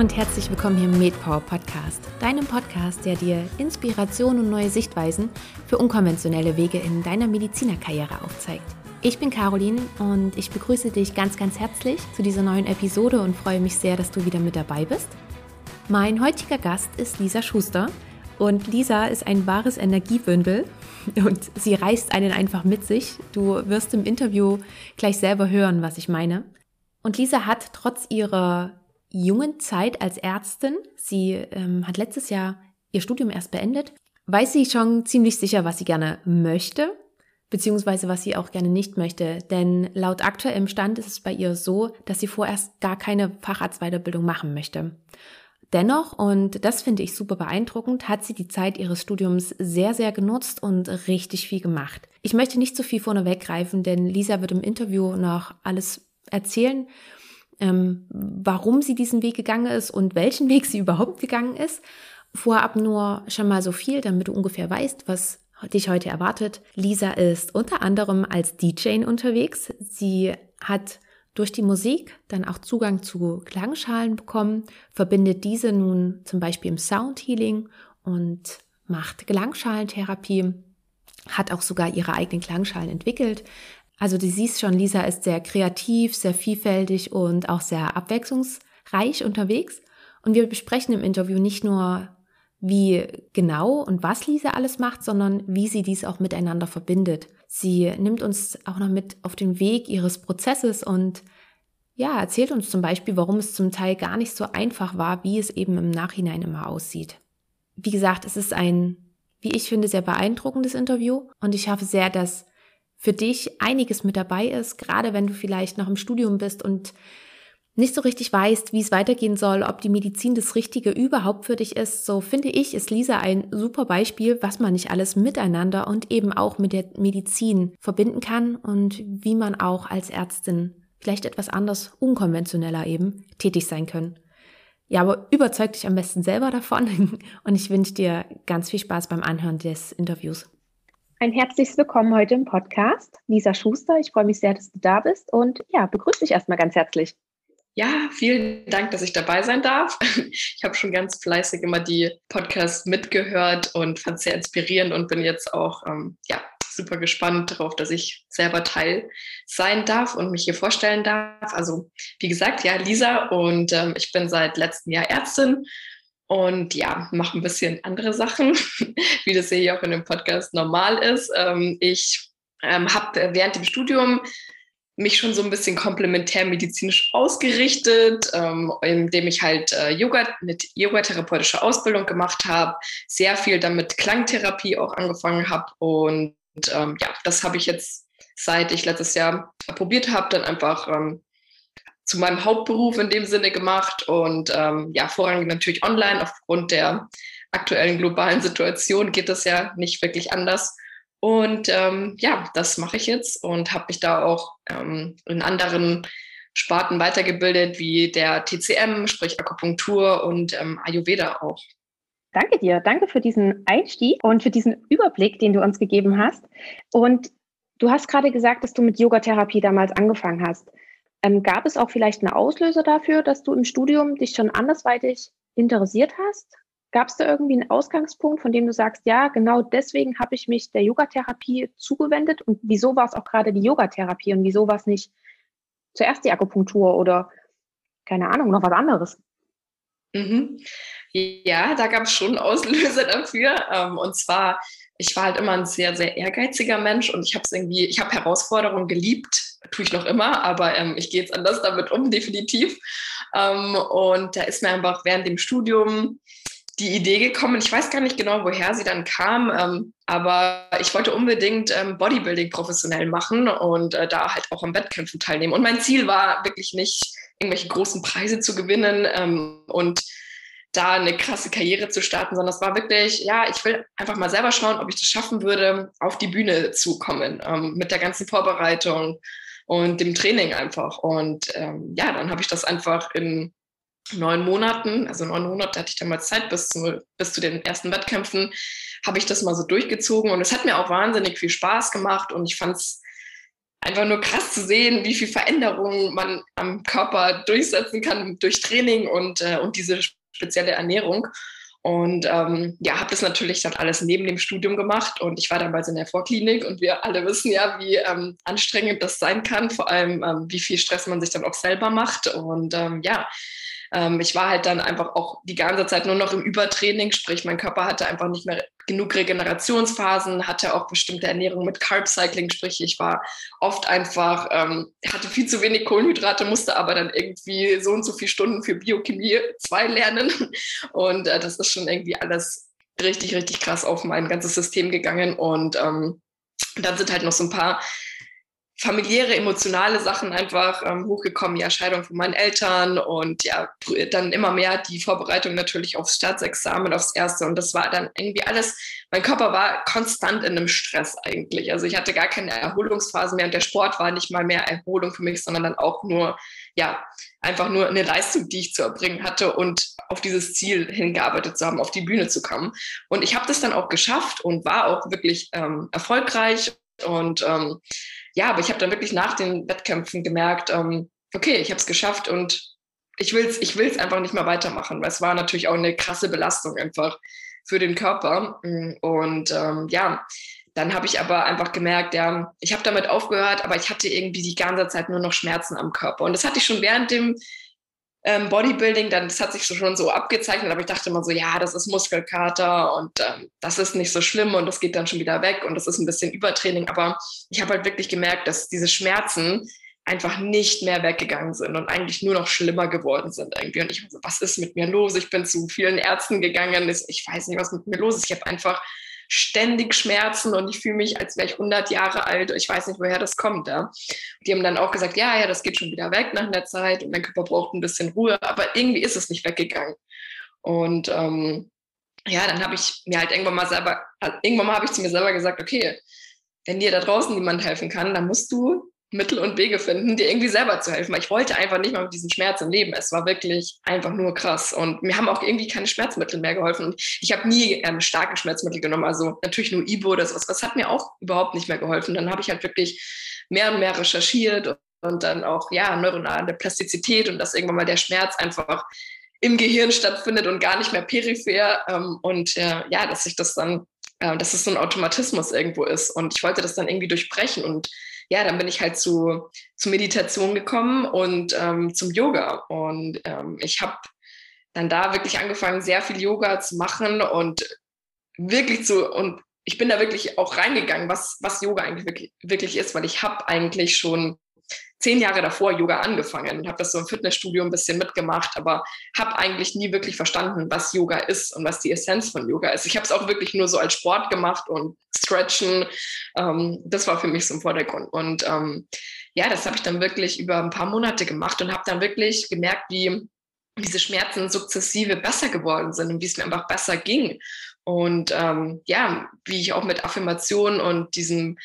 und herzlich willkommen hier im MedPower Podcast, deinem Podcast, der dir Inspiration und neue Sichtweisen für unkonventionelle Wege in deiner Medizinerkarriere aufzeigt. Ich bin Caroline und ich begrüße dich ganz, ganz herzlich zu dieser neuen Episode und freue mich sehr, dass du wieder mit dabei bist. Mein heutiger Gast ist Lisa Schuster und Lisa ist ein wahres Energiebündel und sie reißt einen einfach mit sich. Du wirst im Interview gleich selber hören, was ich meine. Und Lisa hat trotz ihrer jungen Zeit als Ärztin, sie ähm, hat letztes Jahr ihr Studium erst beendet, weiß sie schon ziemlich sicher, was sie gerne möchte, beziehungsweise was sie auch gerne nicht möchte. Denn laut aktuellem Stand ist es bei ihr so, dass sie vorerst gar keine Facharztweiterbildung machen möchte. Dennoch, und das finde ich super beeindruckend, hat sie die Zeit ihres Studiums sehr, sehr genutzt und richtig viel gemacht. Ich möchte nicht zu viel vorne weggreifen, denn Lisa wird im Interview noch alles erzählen ähm, warum sie diesen Weg gegangen ist und welchen Weg sie überhaupt gegangen ist. Vorab nur schon mal so viel, damit du ungefähr weißt, was dich heute erwartet. Lisa ist unter anderem als DJ unterwegs. Sie hat durch die Musik dann auch Zugang zu Klangschalen bekommen, verbindet diese nun zum Beispiel im Soundhealing und macht Klangschalentherapie, hat auch sogar ihre eigenen Klangschalen entwickelt, also du siehst schon, Lisa ist sehr kreativ, sehr vielfältig und auch sehr abwechslungsreich unterwegs. Und wir besprechen im Interview nicht nur, wie genau und was Lisa alles macht, sondern wie sie dies auch miteinander verbindet. Sie nimmt uns auch noch mit auf den Weg ihres Prozesses und ja, erzählt uns zum Beispiel, warum es zum Teil gar nicht so einfach war, wie es eben im Nachhinein immer aussieht. Wie gesagt, es ist ein, wie ich finde, sehr beeindruckendes Interview und ich hoffe sehr, dass für dich einiges mit dabei ist, gerade wenn du vielleicht noch im Studium bist und nicht so richtig weißt, wie es weitergehen soll, ob die Medizin das Richtige überhaupt für dich ist, so finde ich, ist Lisa ein super Beispiel, was man nicht alles miteinander und eben auch mit der Medizin verbinden kann und wie man auch als Ärztin vielleicht etwas anders, unkonventioneller eben tätig sein können. Ja, aber überzeug dich am besten selber davon und ich wünsche dir ganz viel Spaß beim Anhören des Interviews. Ein herzliches Willkommen heute im Podcast. Lisa Schuster, ich freue mich sehr, dass du da bist und ja, begrüße dich erstmal ganz herzlich. Ja, vielen Dank, dass ich dabei sein darf. Ich habe schon ganz fleißig immer die Podcasts mitgehört und fand es sehr inspirierend und bin jetzt auch ähm, ja, super gespannt darauf, dass ich selber Teil sein darf und mich hier vorstellen darf. Also wie gesagt, ja, Lisa und ähm, ich bin seit letztem Jahr Ärztin und ja, mache ein bisschen andere Sachen, wie das hier auch in dem Podcast normal ist. Ähm, ich ähm, habe während dem Studium mich schon so ein bisschen komplementärmedizinisch ausgerichtet, ähm, indem ich halt äh, Yoga mit yogatherapeutischer Ausbildung gemacht habe, sehr viel damit Klangtherapie auch angefangen habe und ja, das habe ich jetzt seit ich letztes Jahr probiert habe, dann einfach ähm, zu meinem Hauptberuf in dem Sinne gemacht und ähm, ja, vorrangig natürlich online. Aufgrund der aktuellen globalen Situation geht das ja nicht wirklich anders. Und ähm, ja, das mache ich jetzt und habe mich da auch ähm, in anderen Sparten weitergebildet, wie der TCM, sprich Akupunktur und ähm, Ayurveda auch. Danke dir, danke für diesen Einstieg und für diesen Überblick, den du uns gegeben hast. Und du hast gerade gesagt, dass du mit Yogatherapie damals angefangen hast. Ähm, gab es auch vielleicht einen Auslöser dafür, dass du im Studium dich schon andersweitig interessiert hast? Gab es da irgendwie einen Ausgangspunkt, von dem du sagst, ja, genau deswegen habe ich mich der Yogatherapie zugewendet und wieso war es auch gerade die Yogatherapie und wieso war es nicht zuerst die Akupunktur oder keine Ahnung, noch was anderes? Mhm. Ja, da gab es schon Auslöser dafür. Ähm, und zwar, ich war halt immer ein sehr, sehr ehrgeiziger Mensch und ich habe es irgendwie, ich habe Herausforderungen geliebt tue ich noch immer, aber ähm, ich gehe jetzt anders damit um, definitiv. Ähm, und da ist mir einfach während dem Studium die Idee gekommen, ich weiß gar nicht genau, woher sie dann kam, ähm, aber ich wollte unbedingt ähm, Bodybuilding professionell machen und äh, da halt auch am Wettkämpfen teilnehmen. Und mein Ziel war wirklich nicht, irgendwelche großen Preise zu gewinnen ähm, und da eine krasse Karriere zu starten, sondern es war wirklich, ja, ich will einfach mal selber schauen, ob ich das schaffen würde, auf die Bühne zu kommen ähm, mit der ganzen Vorbereitung und dem Training einfach. Und ähm, ja, dann habe ich das einfach in neun Monaten, also neun Monate hatte ich damals Zeit bis zu, bis zu den ersten Wettkämpfen, habe ich das mal so durchgezogen und es hat mir auch wahnsinnig viel Spaß gemacht und ich fand es einfach nur krass zu sehen, wie viel Veränderungen man am Körper durchsetzen kann durch Training und, äh, und diese spezielle Ernährung. Und ähm, ja, habe das natürlich dann alles neben dem Studium gemacht und ich war damals in der Vorklinik und wir alle wissen ja, wie ähm, anstrengend das sein kann, vor allem ähm, wie viel Stress man sich dann auch selber macht. Und ähm, ja, ähm, ich war halt dann einfach auch die ganze Zeit nur noch im Übertraining, sprich mein Körper hatte einfach nicht mehr genug Regenerationsphasen, hatte auch bestimmte Ernährung mit Carb Cycling, sprich ich war oft einfach, ähm, hatte viel zu wenig Kohlenhydrate, musste aber dann irgendwie so und so viele Stunden für Biochemie 2 lernen. Und äh, das ist schon irgendwie alles richtig, richtig krass auf mein ganzes System gegangen. Und ähm, dann sind halt noch so ein paar familiäre, emotionale Sachen einfach ähm, hochgekommen. Ja, Scheidung von meinen Eltern und ja, dann immer mehr die Vorbereitung natürlich aufs Staatsexamen, aufs Erste. Und das war dann irgendwie alles, mein Körper war konstant in einem Stress eigentlich. Also ich hatte gar keine Erholungsphasen mehr und der Sport war nicht mal mehr Erholung für mich, sondern dann auch nur, ja, einfach nur eine Leistung, die ich zu erbringen hatte und auf dieses Ziel hingearbeitet zu haben, auf die Bühne zu kommen. Und ich habe das dann auch geschafft und war auch wirklich ähm, erfolgreich und ähm, ja, aber ich habe dann wirklich nach den Wettkämpfen gemerkt, ähm, okay, ich habe es geschafft und ich will es ich will's einfach nicht mehr weitermachen, weil es war natürlich auch eine krasse Belastung einfach für den Körper. Und ähm, ja, dann habe ich aber einfach gemerkt, ja, ich habe damit aufgehört, aber ich hatte irgendwie die ganze Zeit nur noch Schmerzen am Körper. Und das hatte ich schon während dem ähm, Bodybuilding, dann, das hat sich schon so abgezeichnet, aber ich dachte immer so, ja, das ist Muskelkater und ähm, das ist nicht so schlimm und das geht dann schon wieder weg und das ist ein bisschen Übertraining. Aber ich habe halt wirklich gemerkt, dass diese Schmerzen einfach nicht mehr weggegangen sind und eigentlich nur noch schlimmer geworden sind irgendwie. Und ich so, was ist mit mir los? Ich bin zu vielen Ärzten gegangen, ich weiß nicht, was mit mir los ist. Ich habe einfach ständig Schmerzen und ich fühle mich, als wäre ich 100 Jahre alt. Ich weiß nicht, woher das kommt. Ja. Die haben dann auch gesagt, ja, ja, das geht schon wieder weg nach einer Zeit und mein Körper braucht ein bisschen Ruhe, aber irgendwie ist es nicht weggegangen. Und ähm, ja, dann habe ich mir halt irgendwann mal selber, irgendwann mal habe ich zu mir selber gesagt, okay, wenn dir da draußen niemand helfen kann, dann musst du Mittel und Wege finden, dir irgendwie selber zu helfen. Ich wollte einfach nicht mal mit diesem Schmerz im Leben. Es war wirklich einfach nur krass. Und mir haben auch irgendwie keine Schmerzmittel mehr geholfen. Und ich habe nie ähm, starke Schmerzmittel genommen. Also natürlich nur Ibo oder sowas. Das hat mir auch überhaupt nicht mehr geholfen. Dann habe ich halt wirklich mehr und mehr recherchiert und dann auch, ja, neuronale Plastizität und dass irgendwann mal der Schmerz einfach im Gehirn stattfindet und gar nicht mehr peripher. Ähm, und äh, ja, dass sich das dann, äh, dass es so ein Automatismus irgendwo ist. Und ich wollte das dann irgendwie durchbrechen und ja, dann bin ich halt zu, zu Meditation gekommen und ähm, zum Yoga. Und ähm, ich habe dann da wirklich angefangen, sehr viel Yoga zu machen und wirklich zu, und ich bin da wirklich auch reingegangen, was, was Yoga eigentlich wirklich, wirklich ist, weil ich habe eigentlich schon zehn Jahre davor Yoga angefangen und habe das so im Fitnessstudio ein bisschen mitgemacht, aber habe eigentlich nie wirklich verstanden, was Yoga ist und was die Essenz von Yoga ist. Ich habe es auch wirklich nur so als Sport gemacht und Stretchen. Ähm, das war für mich so im Vordergrund. Und ähm, ja, das habe ich dann wirklich über ein paar Monate gemacht und habe dann wirklich gemerkt, wie diese Schmerzen sukzessive besser geworden sind und wie es mir einfach besser ging. Und ähm, ja, wie ich auch mit Affirmationen und diesem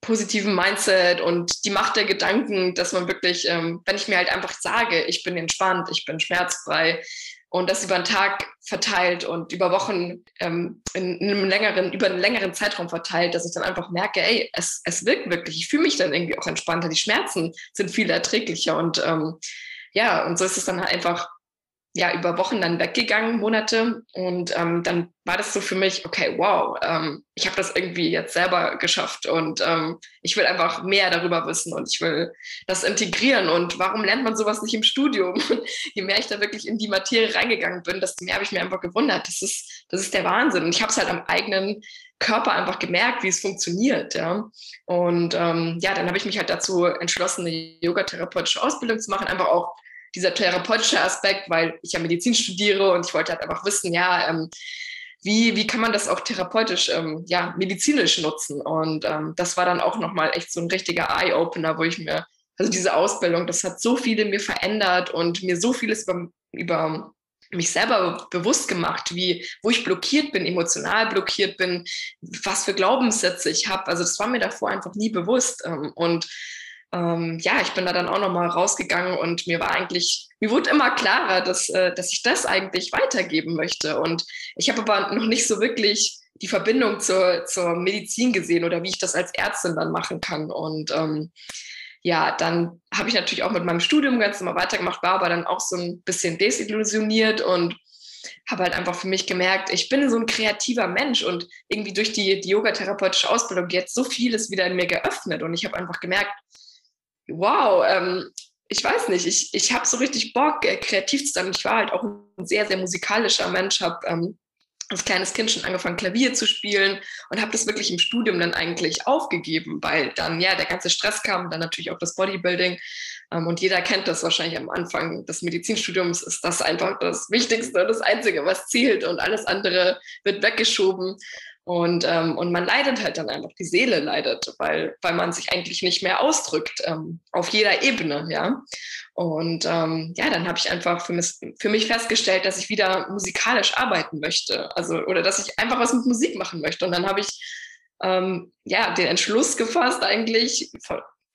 positiven Mindset und die Macht der Gedanken, dass man wirklich, ähm, wenn ich mir halt einfach sage, ich bin entspannt, ich bin schmerzfrei und das über einen Tag verteilt und über Wochen ähm, in, in, einem längeren, über einen längeren Zeitraum verteilt, dass ich dann einfach merke, ey, es, es wirkt wirklich. Ich fühle mich dann irgendwie auch entspannter. Die Schmerzen sind viel erträglicher und ähm, ja, und so ist es dann halt einfach ja über Wochen dann weggegangen, Monate. Und ähm, dann war das so für mich, okay, wow, ähm, ich habe das irgendwie jetzt selber geschafft und ähm, ich will einfach mehr darüber wissen und ich will das integrieren. Und warum lernt man sowas nicht im Studium? Je mehr ich da wirklich in die Materie reingegangen bin, desto mehr habe ich mir einfach gewundert. Das ist, das ist der Wahnsinn. Und ich habe es halt am eigenen Körper einfach gemerkt, wie es funktioniert. Ja. Und ähm, ja, dann habe ich mich halt dazu entschlossen, eine yogatherapeutische Ausbildung zu machen, einfach auch dieser therapeutische Aspekt, weil ich ja Medizin studiere und ich wollte halt einfach wissen, ja, ähm, wie, wie kann man das auch therapeutisch, ähm, ja, medizinisch nutzen? Und ähm, das war dann auch nochmal echt so ein richtiger Eye-Opener, wo ich mir, also diese Ausbildung, das hat so viel in mir verändert und mir so vieles über, über mich selber bewusst gemacht, wie, wo ich blockiert bin, emotional blockiert bin, was für Glaubenssätze ich habe. Also das war mir davor einfach nie bewusst. Ähm, und ähm, ja, ich bin da dann auch nochmal rausgegangen und mir war eigentlich, mir wurde immer klarer, dass, äh, dass ich das eigentlich weitergeben möchte. Und ich habe aber noch nicht so wirklich die Verbindung zur, zur Medizin gesehen oder wie ich das als Ärztin dann machen kann. Und ähm, ja, dann habe ich natürlich auch mit meinem Studium ganz normal weitergemacht, war aber dann auch so ein bisschen desillusioniert und habe halt einfach für mich gemerkt, ich bin so ein kreativer Mensch und irgendwie durch die, die yogatherapeutische Ausbildung jetzt so vieles wieder in mir geöffnet und ich habe einfach gemerkt, wow, ähm, ich weiß nicht, ich, ich habe so richtig Bock, äh, kreativ zu sein. Ich war halt auch ein sehr, sehr musikalischer Mensch, habe ähm, als kleines Kind schon angefangen, Klavier zu spielen und habe das wirklich im Studium dann eigentlich aufgegeben, weil dann ja der ganze Stress kam, dann natürlich auch das Bodybuilding. Ähm, und jeder kennt das wahrscheinlich am Anfang des Medizinstudiums, ist das einfach das Wichtigste, das Einzige, was zählt und alles andere wird weggeschoben. Und, ähm, und man leidet halt dann einfach, die Seele leidet, weil, weil man sich eigentlich nicht mehr ausdrückt ähm, auf jeder Ebene, ja. Und ähm, ja, dann habe ich einfach für mich, für mich festgestellt, dass ich wieder musikalisch arbeiten möchte, also oder dass ich einfach was mit Musik machen möchte. Und dann habe ich ähm, ja den Entschluss gefasst, eigentlich,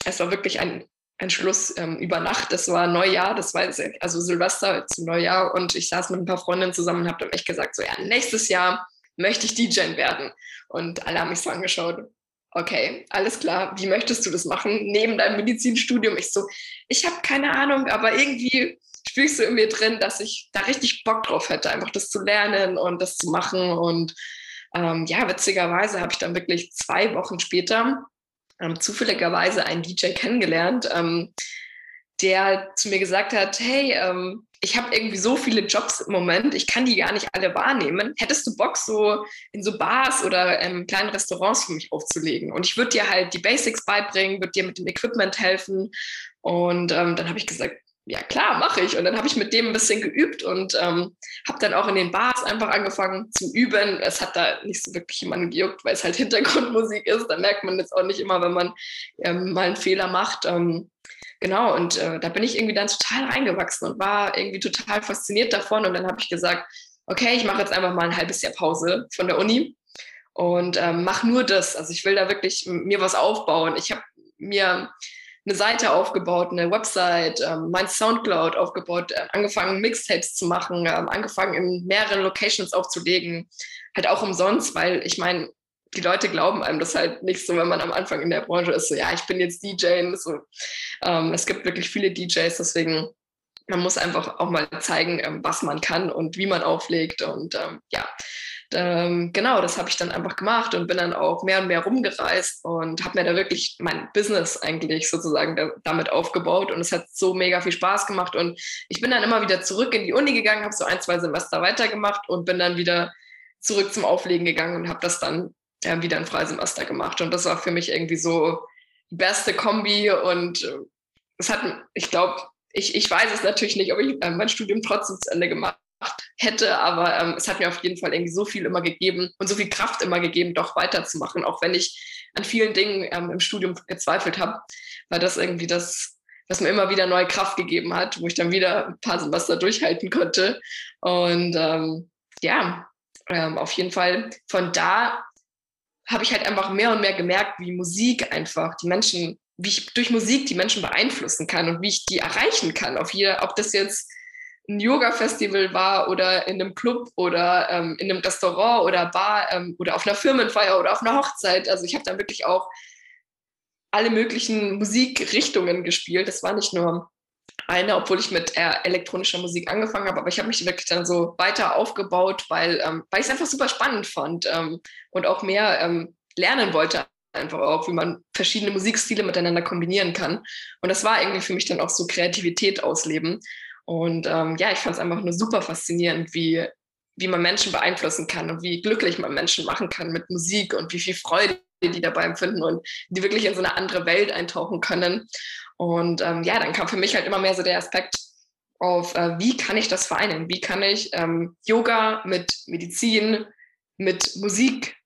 es war wirklich ein Entschluss ähm, über Nacht. Das war Neujahr, das war also Silvester zum Neujahr und ich saß mit ein paar Freundinnen zusammen und habe dann echt gesagt, so ja, nächstes Jahr möchte ich DJ werden? Und alle haben mich so angeschaut. Okay, alles klar. Wie möchtest du das machen? Neben deinem Medizinstudium? Ich so, ich habe keine Ahnung, aber irgendwie spürst du in mir drin, dass ich da richtig Bock drauf hätte, einfach das zu lernen und das zu machen. Und ähm, ja, witzigerweise habe ich dann wirklich zwei Wochen später ähm, zufälligerweise einen DJ kennengelernt, ähm, der zu mir gesagt hat, hey, ähm, ich habe irgendwie so viele Jobs im Moment, ich kann die gar nicht alle wahrnehmen. Hättest du Bock, so in so Bars oder ähm, kleinen Restaurants für mich aufzulegen? Und ich würde dir halt die Basics beibringen, würde dir mit dem Equipment helfen. Und ähm, dann habe ich gesagt, ja klar, mache ich. Und dann habe ich mit dem ein bisschen geübt und ähm, habe dann auch in den Bars einfach angefangen zu üben. Es hat da nicht so wirklich jemanden gejuckt, weil es halt Hintergrundmusik ist. Da merkt man jetzt auch nicht immer, wenn man ähm, mal einen Fehler macht. Ähm, Genau, und äh, da bin ich irgendwie dann total reingewachsen und war irgendwie total fasziniert davon. Und dann habe ich gesagt, okay, ich mache jetzt einfach mal ein halbes Jahr Pause von der Uni und ähm, mache nur das. Also ich will da wirklich mir was aufbauen. Ich habe mir eine Seite aufgebaut, eine Website, ähm, mein Soundcloud aufgebaut, äh, angefangen Mixtapes zu machen, ähm, angefangen in mehreren Locations aufzulegen, halt auch umsonst, weil ich meine, die Leute glauben einem das halt nicht so, wenn man am Anfang in der Branche ist, so ja, ich bin jetzt DJ. So, ähm, es gibt wirklich viele DJs, deswegen man muss einfach auch mal zeigen, ähm, was man kann und wie man auflegt. Und ähm, ja, ähm, genau, das habe ich dann einfach gemacht und bin dann auch mehr und mehr rumgereist und habe mir da wirklich mein Business eigentlich sozusagen da, damit aufgebaut. Und es hat so mega viel Spaß gemacht. Und ich bin dann immer wieder zurück in die Uni gegangen, habe so ein, zwei Semester weitergemacht und bin dann wieder zurück zum Auflegen gegangen und habe das dann äh, wieder ein Freisemester gemacht. Und das war für mich irgendwie so die beste Kombi. Und äh, es hat, ich glaube, ich, ich weiß es natürlich nicht, ob ich äh, mein Studium trotzdem zu Ende gemacht hätte, aber ähm, es hat mir auf jeden Fall irgendwie so viel immer gegeben und so viel Kraft immer gegeben, doch weiterzumachen, auch wenn ich an vielen Dingen ähm, im Studium gezweifelt habe, weil das irgendwie das, was mir immer wieder neue Kraft gegeben hat, wo ich dann wieder ein paar Semester durchhalten konnte. Und ähm, ja, ähm, auf jeden Fall von da habe ich halt einfach mehr und mehr gemerkt, wie Musik einfach die Menschen, wie ich durch Musik die Menschen beeinflussen kann und wie ich die erreichen kann. Auf jeder, ob das jetzt ein Yoga-Festival war oder in einem Club oder ähm, in einem Restaurant oder Bar ähm, oder auf einer Firmenfeier oder auf einer Hochzeit. Also ich habe dann wirklich auch alle möglichen Musikrichtungen gespielt. Das war nicht nur eine, obwohl ich mit eher elektronischer Musik angefangen habe, aber ich habe mich wirklich dann so weiter aufgebaut, weil, ähm, weil ich es einfach super spannend fand ähm, und auch mehr ähm, lernen wollte, einfach auch, wie man verschiedene Musikstile miteinander kombinieren kann. Und das war irgendwie für mich dann auch so Kreativität ausleben. Und ähm, ja, ich fand es einfach nur super faszinierend, wie, wie man Menschen beeinflussen kann und wie glücklich man Menschen machen kann mit Musik und wie viel Freude die dabei empfinden und die wirklich in so eine andere Welt eintauchen können. Und ähm, ja, dann kam für mich halt immer mehr so der Aspekt auf, äh, wie kann ich das vereinen? Wie kann ich ähm, Yoga mit Medizin, mit Musik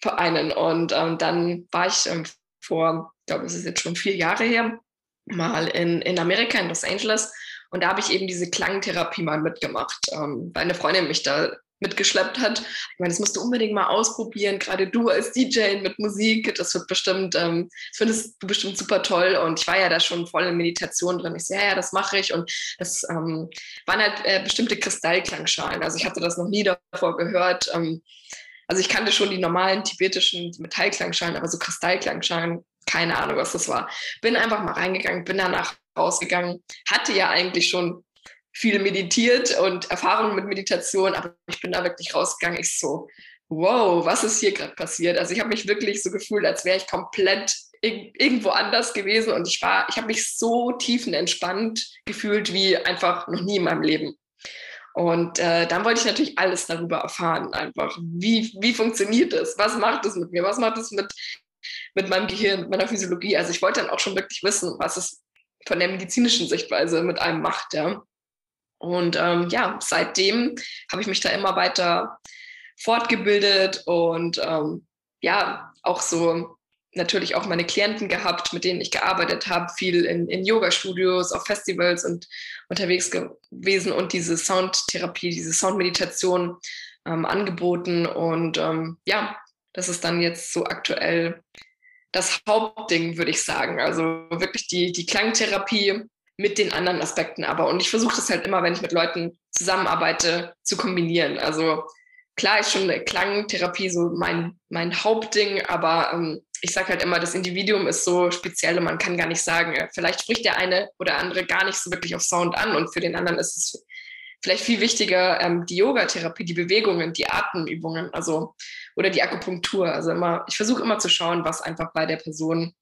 vereinen? Und ähm, dann war ich ähm, vor, ich glaube, es ist jetzt schon vier Jahre her, mal in, in Amerika, in Los Angeles. Und da habe ich eben diese Klangtherapie mal mitgemacht, ähm, weil eine Freundin mich da mitgeschleppt hat. Ich meine, das musst du unbedingt mal ausprobieren, gerade du als DJ mit Musik, das wird bestimmt, ähm, das findest du bestimmt super toll und ich war ja da schon voll in Meditation drin. Ich so, ja, ja, das mache ich und das ähm, waren halt äh, bestimmte Kristallklangschalen, also ich hatte das noch nie davor gehört. Ähm, Also ich kannte schon die normalen tibetischen Metallklangschalen, aber so Kristallklangschalen, keine Ahnung, was das war. Bin einfach mal reingegangen, bin danach rausgegangen, hatte ja eigentlich schon viel meditiert und Erfahrungen mit Meditation, aber ich bin da wirklich rausgegangen. Ich so, wow, was ist hier gerade passiert? Also ich habe mich wirklich so gefühlt, als wäre ich komplett irgendwo anders gewesen und ich war, ich habe mich so tiefenentspannt gefühlt wie einfach noch nie in meinem Leben. Und äh, dann wollte ich natürlich alles darüber erfahren, einfach wie, wie funktioniert das, was macht es mit mir, was macht es mit, mit meinem Gehirn, mit meiner Physiologie. Also ich wollte dann auch schon wirklich wissen, was es von der medizinischen Sichtweise mit einem macht, ja. Und ähm, ja, seitdem habe ich mich da immer weiter fortgebildet und ähm, ja, auch so natürlich auch meine Klienten gehabt, mit denen ich gearbeitet habe, viel in, in Yoga-Studios, auf Festivals und unterwegs gewesen und diese Soundtherapie, diese Soundmeditation ähm, angeboten. Und ähm, ja, das ist dann jetzt so aktuell das Hauptding, würde ich sagen. Also wirklich die, die Klangtherapie mit den anderen Aspekten aber. Und ich versuche das halt immer, wenn ich mit Leuten zusammenarbeite, zu kombinieren. Also klar ist schon eine Klangtherapie so mein, mein Hauptding, aber ähm, ich sage halt immer, das Individuum ist so speziell und man kann gar nicht sagen, äh, vielleicht spricht der eine oder andere gar nicht so wirklich auf Sound an und für den anderen ist es vielleicht viel wichtiger ähm, die Yoga-Therapie, die Bewegungen, die Atemübungen, also oder die Akupunktur. Also immer, ich versuche immer zu schauen, was einfach bei der Person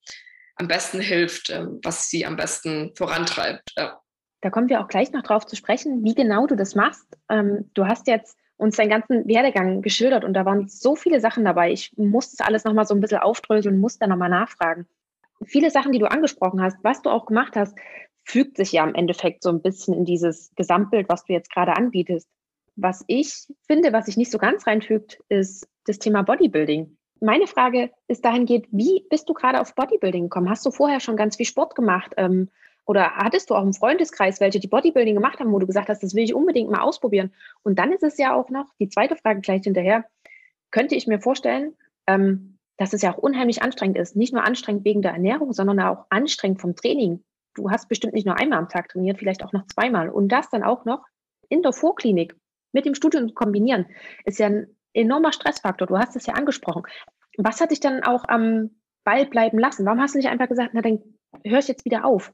am besten hilft, ähm, was sie am besten vorantreibt. Ja. Da kommen wir auch gleich noch drauf zu sprechen, wie genau du das machst. Ähm, du hast jetzt uns deinen ganzen Werdegang geschildert und da waren so viele Sachen dabei. Ich muss das alles nochmal so ein bisschen aufdröseln und muss da nochmal nachfragen. Viele Sachen, die du angesprochen hast, was du auch gemacht hast, fügt sich ja im Endeffekt so ein bisschen in dieses Gesamtbild, was du jetzt gerade anbietest. Was ich finde, was sich nicht so ganz reinfügt, ist das Thema Bodybuilding. Meine Frage ist dahingehend, wie bist du gerade auf Bodybuilding gekommen? Hast du vorher schon ganz viel Sport gemacht? Ähm, oder hattest du auch einen Freundeskreis, welche die Bodybuilding gemacht haben, wo du gesagt hast, das will ich unbedingt mal ausprobieren? Und dann ist es ja auch noch, die zweite Frage gleich hinterher, könnte ich mir vorstellen, ähm, dass es ja auch unheimlich anstrengend ist. Nicht nur anstrengend wegen der Ernährung, sondern auch anstrengend vom Training. Du hast bestimmt nicht nur einmal am Tag trainiert, vielleicht auch noch zweimal. Und das dann auch noch in der Vorklinik mit dem Studium kombinieren, ist ja ein enormer Stressfaktor. Du hast es ja angesprochen. Was hat dich dann auch am Ball bleiben lassen? Warum hast du nicht einfach gesagt, na dann hör ich jetzt wieder auf?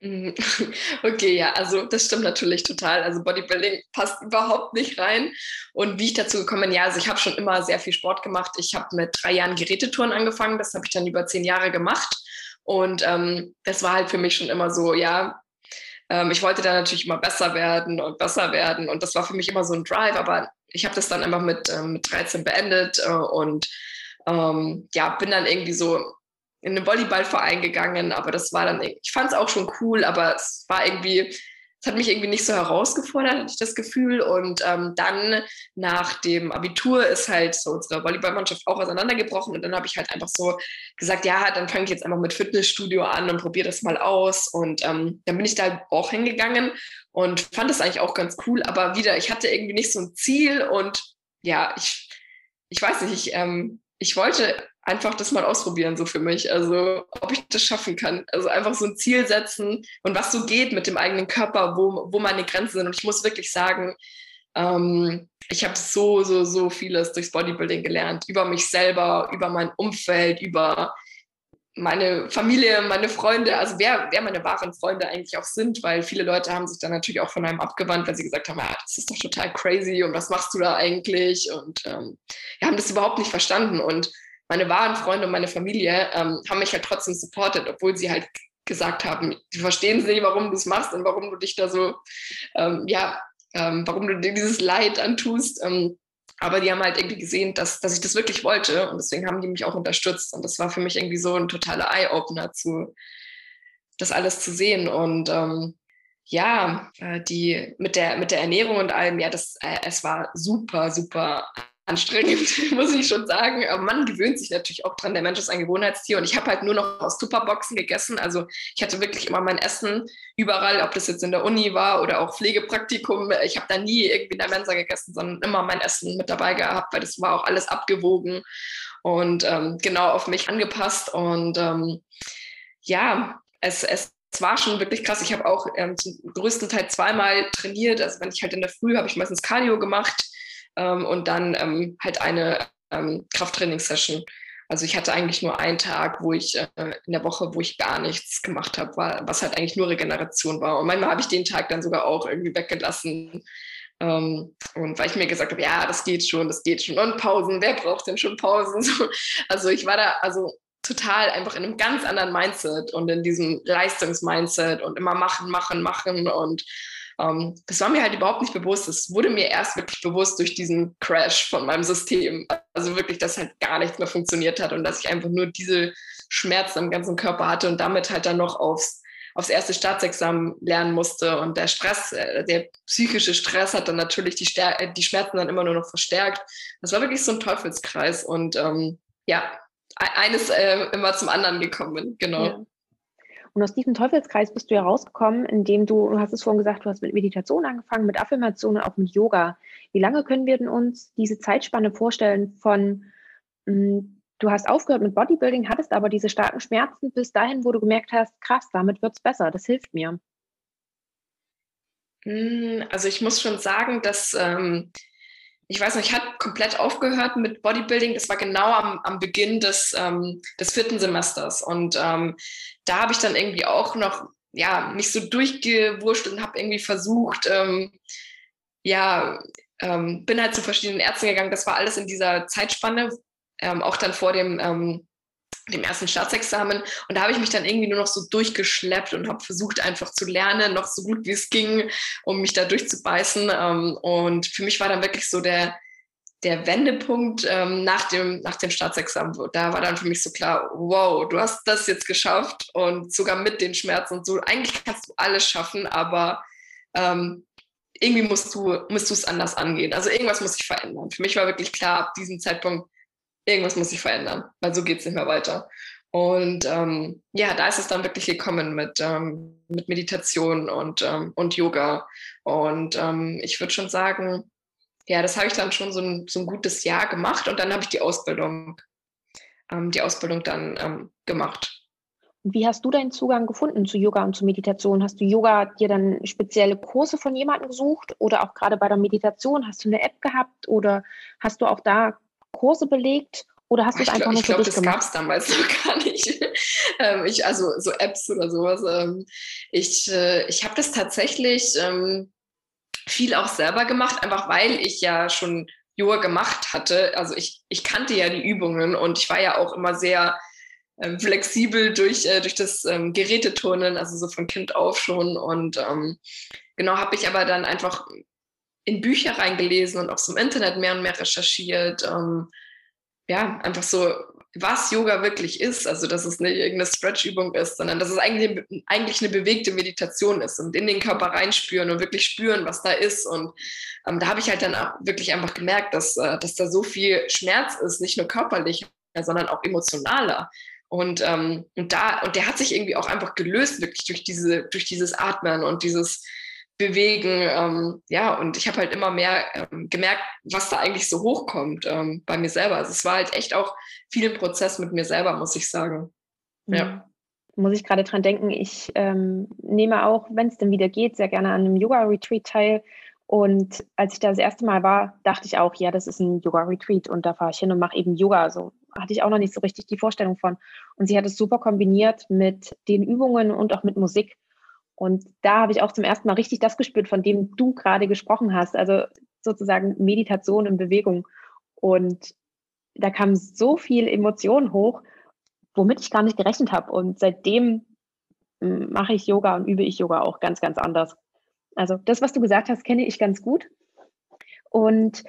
Mhm. Okay, ja, also das stimmt natürlich total. Also Bodybuilding passt überhaupt nicht rein. Und wie ich dazu gekommen bin, ja, also ich habe schon immer sehr viel Sport gemacht. Ich habe mit drei Jahren Gerätetouren angefangen. Das habe ich dann über zehn Jahre gemacht. Und ähm, das war halt für mich schon immer so, ja, ähm, ich wollte da natürlich immer besser werden und besser werden. Und das war für mich immer so ein Drive. Aber ich habe das dann einfach mit, ähm, mit 13 beendet äh, und ähm, ja, bin dann irgendwie so in einen Volleyballverein gegangen, aber das war dann, ich fand es auch schon cool, aber es war irgendwie, es hat mich irgendwie nicht so herausgefordert, hatte ich das Gefühl. Und ähm, dann nach dem Abitur ist halt so unsere Volleyballmannschaft auch auseinandergebrochen. Und dann habe ich halt einfach so gesagt, ja, dann fange ich jetzt einfach mit Fitnessstudio an und probiere das mal aus. Und ähm, dann bin ich da auch hingegangen und fand das eigentlich auch ganz cool. Aber wieder, ich hatte irgendwie nicht so ein Ziel und ja, ich, ich weiß nicht, ich, ähm, ich wollte einfach das mal ausprobieren, so für mich. Also, ob ich das schaffen kann. Also, einfach so ein Ziel setzen und was so geht mit dem eigenen Körper, wo, wo meine Grenzen sind. Und ich muss wirklich sagen, ähm, ich habe so, so, so vieles durchs Bodybuilding gelernt. Über mich selber, über mein Umfeld, über meine Familie, meine Freunde, also wer, wer meine wahren Freunde eigentlich auch sind, weil viele Leute haben sich dann natürlich auch von einem abgewandt, weil sie gesagt haben, ja, das ist doch total crazy und was machst du da eigentlich? Und ähm, wir haben das überhaupt nicht verstanden. Und meine wahren Freunde und meine Familie ähm, haben mich halt trotzdem supportet, obwohl sie halt gesagt haben, sie verstehen nicht, warum du es machst und warum du dich da so, ähm, ja, ähm, warum du dir dieses Leid antust. Ähm, aber die haben halt irgendwie gesehen, dass, dass ich das wirklich wollte und deswegen haben die mich auch unterstützt. Und das war für mich irgendwie so ein totaler Eye-Opener, das alles zu sehen. Und ähm, ja, äh, die mit der, mit der Ernährung und allem, ja, das, äh, es war super, super anstrengend, muss ich schon sagen. Aber man gewöhnt sich natürlich auch dran. Der Mensch ist ein Gewohnheitstier und ich habe halt nur noch aus Tupperboxen gegessen. Also ich hatte wirklich immer mein Essen überall, ob das jetzt in der Uni war oder auch Pflegepraktikum. Ich habe da nie irgendwie in der Mensa gegessen, sondern immer mein Essen mit dabei gehabt, weil das war auch alles abgewogen und ähm, genau auf mich angepasst. Und ähm, ja, es, es es war schon wirklich krass. Ich habe auch ähm, zum größten Teil zweimal trainiert. Also wenn ich halt in der Früh habe ich meistens Cardio gemacht ähm, und dann ähm, halt eine ähm, Krafttrainingssession. Also ich hatte eigentlich nur einen Tag, wo ich äh, in der Woche, wo ich gar nichts gemacht habe, was halt eigentlich nur Regeneration war. Und manchmal habe ich den Tag dann sogar auch irgendwie weggelassen. Ähm, und weil ich mir gesagt habe, ja, das geht schon, das geht schon. Und Pausen, wer braucht denn schon Pausen? So, also ich war da also total einfach in einem ganz anderen Mindset und in diesem Leistungsmindset und immer machen, machen, machen und das war mir halt überhaupt nicht bewusst. Das wurde mir erst wirklich bewusst durch diesen Crash von meinem System. Also wirklich, dass halt gar nichts mehr funktioniert hat und dass ich einfach nur diese Schmerzen am ganzen Körper hatte und damit halt dann noch aufs, aufs erste Staatsexamen lernen musste. Und der Stress, äh, der psychische Stress hat dann natürlich die, Stär äh, die Schmerzen dann immer nur noch verstärkt. Das war wirklich so ein Teufelskreis. Und ähm, ja, e-, eines äh, immer zum anderen gekommen, genau. Ja. Und aus diesem Teufelskreis bist du ja rausgekommen, indem du, du hast es vorhin gesagt, du hast mit Meditation angefangen, mit Affirmation und auch mit Yoga. Wie lange können wir denn uns diese Zeitspanne vorstellen von, mh, hm, du hast aufgehört mit Bodybuilding, hattest aber diese starken Schmerzen bis dahin, wo du gemerkt hast, krass, damit wird es besser, das hilft mir? Hm, also ich muss schon sagen, dass ähm, ich weiß noch, ich hatte komplett aufgehört mit Bodybuilding. Das war genau am, am Beginn des, ähm, des vierten Semesters. Und ähm, da habe ich dann irgendwie auch noch, ja, mich so durchgewurscht und habe irgendwie versucht, ähm, ja, ähm, bin halt zu verschiedenen Ärzten gegangen. Das war alles in dieser Zeitspanne, ähm, auch dann vor dem ähm, dem ersten Staatsexamen. Und da habe ich mich dann irgendwie nur noch so durchgeschleppt und habe versucht, einfach zu lernen, noch so gut wie es ging, um mich da durchzubeißen. Ähm, und für mich war dann wirklich so der, der Wendepunkt ähm, nach, dem, nach dem Staatsexamen. Da war dann für mich so klar, wow, du hast das jetzt geschafft und sogar mit den Schmerzen und so. Eigentlich kannst du alles schaffen, aber ähm, irgendwie musst du musst du es anders angehen. Also irgendwas muss sich verändern. Für mich war wirklich klar, ab diesem Zeitpunkt irgendwas muss sich verändern, weil so geht es nicht mehr weiter. Und ähm, ja, da ist es dann wirklich gekommen mit, ähm, mit Meditation und, ähm, und Yoga. Und ähm, ich würde schon sagen, ja, das habe ich dann schon so ein, so ein gutes Jahr gemacht und dann habe ich die Ausbildung, ähm, die Ausbildung dann ähm, gemacht. Wie hast du deinen Zugang gefunden zu Yoga und zu Meditation? Hast du Yoga dir dann spezielle Kurse von jemandem gesucht oder auch gerade bei der Meditation hast du eine App gehabt oder hast du auch da Kurse belegt oder hast du es einfach glaub, gemacht? Ich glaube, das gab es damals noch gar nicht. ähm, ich, also so Apps oder sowas. Ähm, ich äh, ich habe das tatsächlich ähm, viel auch selber gemacht, einfach weil ich ja schon Yoga gemacht hatte. Also ich, ich kannte ja die Übungen und ich war ja auch immer sehr ähm, flexibel durch, äh, durch das ähm, Geräteturnen, also so von Kind auf schon. Und ähm, genau habe ich aber dann einfach in Bücher reingelesen und auch so im Internet mehr und mehr recherchiert. Ähm, ja, einfach so, was Yoga wirklich ist. Also, dass es nicht irgendeine Stretch-Übung ist, sondern dass es eigentlich, eigentlich eine bewegte Meditation ist und in den Körper reinspüren und wirklich spüren, was da ist. Und ähm, da habe ich halt dann auch wirklich einfach gemerkt, dass, äh, dass da so viel Schmerz ist, nicht nur körperlich, sondern auch emotionaler. Und, ähm, und da, und der hat sich irgendwie auch einfach gelöst, wirklich durch diese, durch dieses Atmen und dieses, bewegen. Ähm, ja, und ich habe halt immer mehr ähm, gemerkt, was da eigentlich so hochkommt ähm, bei mir selber. Also es war halt echt auch viel Prozess mit mir selber, muss ich sagen. Ja. Mhm. Muss ich gerade dran denken, ich ähm, nehme auch, wenn es denn wieder geht, sehr gerne an einem Yoga-Retreat teil. Und als ich da das erste Mal war, dachte ich auch, ja, das ist ein Yoga-Retreat und da fahre ich hin und mache eben Yoga. So hatte ich auch noch nicht so richtig die Vorstellung von. Und sie hat es super kombiniert mit den Übungen und auch mit Musik. Und da habe ich auch zum ersten Mal richtig das gespürt, von dem du gerade gesprochen hast. Also sozusagen Meditation in Bewegung. Und da kam so viel Emotion hoch, womit ich gar nicht gerechnet habe. Und seitdem hm, mache ich Yoga und übe ich Yoga auch ganz, ganz anders. Also das, was du gesagt hast, kenne ich ganz gut. Und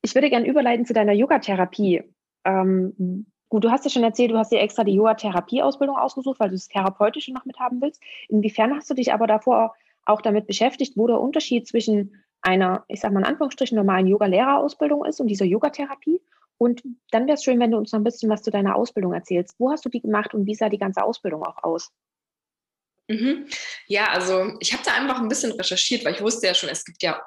ich würde gerne überleiten zu deiner Yogatherapie. Ähm, Gut, du hast ja schon erzählt, du hast dir extra die Yoga-Therapie-Ausbildung ausgesucht, weil du das Therapeutische noch mit haben willst. Inwiefern hast du dich aber davor auch damit beschäftigt, wo der Unterschied zwischen einer, ich sag mal in Anführungsstrichen, normalen Yoga-Lehrerausbildung ist und dieser Yogatherapie? Und dann wäre es schön, wenn du uns noch ein bisschen was zu deiner Ausbildung erzählst. Wo hast du die gemacht und wie sah die ganze Ausbildung auch aus? Mhm. Ja, also ich habe da einfach ein bisschen recherchiert, weil ich wusste ja schon, es gibt ja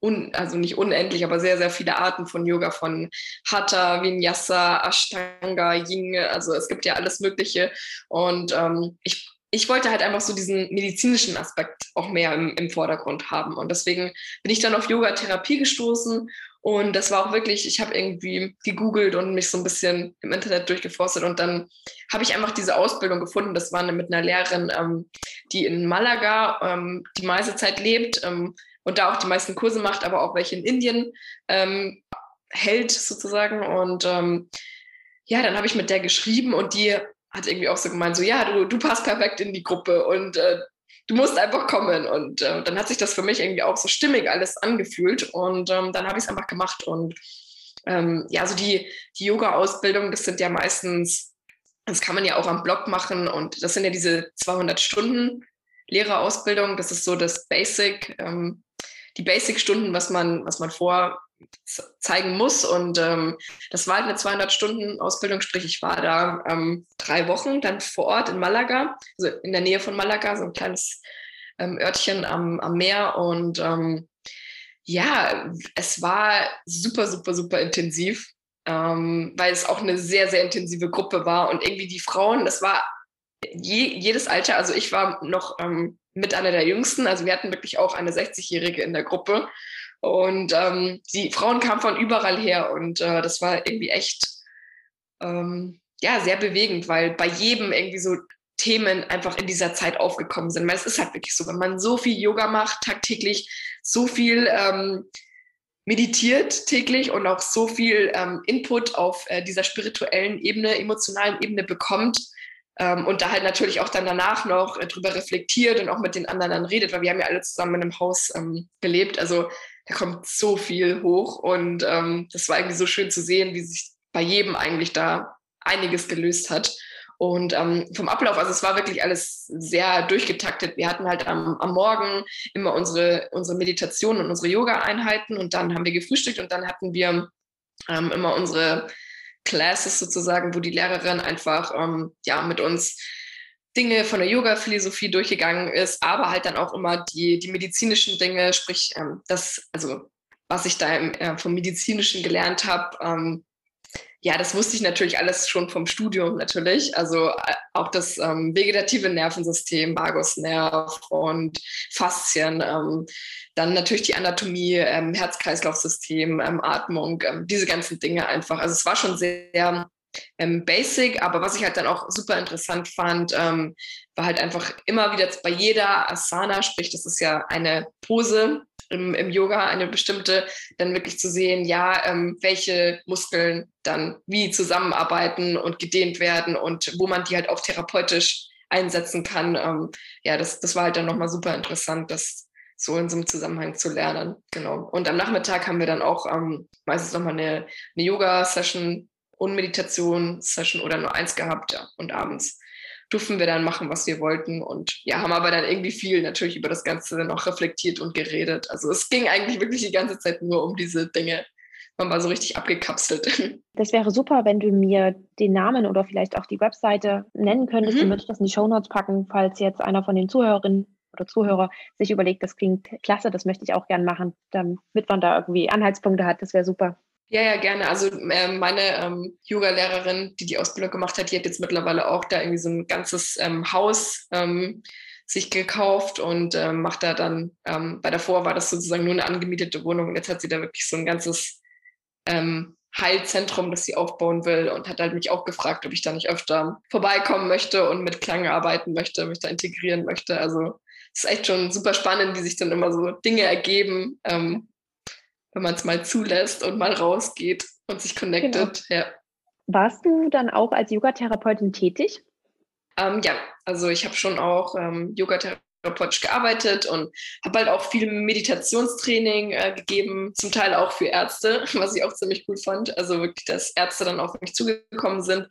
un, also nicht unendlich, aber sehr, sehr viele Arten von Yoga, von Hatha, Vinyasa, Ashtanga, Yin, also es gibt ja alles Mögliche. Und ähm, ich, ich wollte halt einfach so diesen medizinischen Aspekt auch mehr im, im Vordergrund haben. Und deswegen bin ich dann auf Yoga-Therapie gestoßen Und das war auch wirklich, ich habe irgendwie gegoogelt und mich so ein bisschen im Internet durchgeforstet und dann habe ich einfach diese Ausbildung gefunden. Das war mit einer Lehrerin, ähm, die in Malaga ähm, die meiste Zeit lebt ähm, und da auch die meisten Kurse macht, aber auch welche in Indien ähm, hält sozusagen. Und ähm, ja, dann habe ich mit der geschrieben und die hat irgendwie auch so gemeint, so ja, du, du passt perfekt in die Gruppe und äh, du musst einfach kommen. Und äh, dann hat sich das für mich irgendwie auch so stimmig alles angefühlt. Und ähm, dann habe ich es einfach gemacht. Und ähm, ja, also die, die Yoga-Ausbildung, das sind ja meistens, das kann man ja auch am Blog machen. Und das sind ja diese 200 Stunden Lehrerausbildung. Das ist so das Basic, ähm, die Basic-Stunden, was man, was man vor zeigen muss. Und ähm, das war halt eine 200-Stunden-Ausbildung, sprich ich war da ähm, drei Wochen dann vor Ort in Malaga, also in der Nähe von Malaga, so ein kleines ähm, Örtchen am, am Meer. Und ähm, ja, es war super, super, super intensiv, ähm, weil es auch eine sehr, sehr intensive Gruppe war. Und irgendwie die Frauen, das war je, jedes Alter, also ich war noch ähm, mit einer der jüngsten, also wir hatten wirklich auch eine 60-Jährige in der Gruppe. Und ähm, die Frauen kamen von überall her und äh, das war irgendwie echt ähm, ja, sehr bewegend, weil bei jedem irgendwie so Themen einfach in dieser Zeit aufgekommen sind. Weil es ist halt wirklich so, wenn man so viel Yoga macht tagtäglich, so viel ähm, meditiert täglich und auch so viel ähm, Input auf äh, dieser spirituellen Ebene, emotionalen Ebene bekommt, ähm, und da halt natürlich auch dann danach noch äh, drüber reflektiert und auch mit den anderen dann redet, weil wir haben ja alle zusammen in einem Haus ähm, gelebt. Also da kommt so viel hoch und ähm, das war irgendwie so schön zu sehen, wie sich bei jedem eigentlich da einiges gelöst hat. Und ähm, vom Ablauf, also es war wirklich alles sehr durchgetaktet. Wir hatten halt am, am Morgen immer unsere, unsere Meditation und unsere Yoga-Einheiten und dann haben wir gefrühstückt und dann hatten wir ähm, immer unsere Classes sozusagen, wo die Lehrerin einfach ähm, ja, mit uns Dinge von der Yoga-Philosophie durchgegangen ist, aber halt dann auch immer die, die medizinischen Dinge, sprich ähm, das, also was ich da im, äh, vom Medizinischen gelernt habe, ähm, ja, das wusste ich natürlich alles schon vom Studium natürlich. Also äh, auch das ähm, vegetative Nervensystem, Vagusnerv und Faszien, ähm, dann natürlich die Anatomie, ähm, Herz-Kreislauf-System, ähm, Atmung, ähm, diese ganzen Dinge einfach. Also es war schon sehr ähm, basic, aber was ich halt dann auch super interessant fand, war halt einfach immer wieder bei jeder Asana, sprich, das ist ja eine Pose im, im Yoga, eine bestimmte, dann wirklich zu sehen, ja, ähm, welche Muskeln dann wie zusammenarbeiten und gedehnt werden und wo man die halt auch therapeutisch einsetzen kann. Ähm, ja, das, das war halt dann nochmal super interessant, das so in so einem Zusammenhang zu lernen. Genau. Und am Nachmittag haben wir dann auch ähm, meistens nochmal eine, eine Yoga-Session und Meditation-Session oder nur eins gehabt. Ja. Und abends durften wir dann machen, was wir wollten. Und ja, haben aber dann irgendwie viel natürlich über das Ganze noch reflektiert und geredet. Also es ging eigentlich wirklich die ganze Zeit nur um diese Dinge. Man war so richtig abgekapselt. Das wäre super, wenn du mir den Namen oder vielleicht auch die Webseite nennen könntest. Mhm. Dann würde ich das in die Shownotes packen, falls jetzt einer von den Zuhörerinnen oder Zuhörer sich überlegt, das klingt klasse, das möchte ich auch gern machen, damit man da irgendwie Anhaltspunkte hat. Das wäre super. Ja, ja, gerne. Also äh, meine ähm, Yoga-Lehrerin, die die Ausbildung gemacht hat, die hat jetzt mittlerweile auch da irgendwie so ein ganzes ähm, Haus ähm, sich gekauft und ähm, macht da dann, ähm, bei davor war das sozusagen nur eine angemietete Wohnung und jetzt hat sie da wirklich so ein ganzes ähm, Heilzentrum, das sie aufbauen will und hat halt mich auch gefragt, ob ich da nicht öfter vorbeikommen möchte und mit Klang arbeiten möchte, mich da integrieren möchte. Also es ist echt schon super spannend, wie sich dann immer so Dinge ergeben, ähm, wenn man es mal zulässt und mal rausgeht und sich connectet. Genau. Ja. Warst du dann auch als Yogatherapeutin tätig? Ähm, ja, also ich habe schon auch ähm, Yogatherapeutisch gearbeitet und habe halt auch viel Meditationstraining äh, gegeben, zum Teil auch für Ärzte, was ich auch ziemlich cool fand. Also wirklich, dass Ärzte dann auf mich zugekommen sind,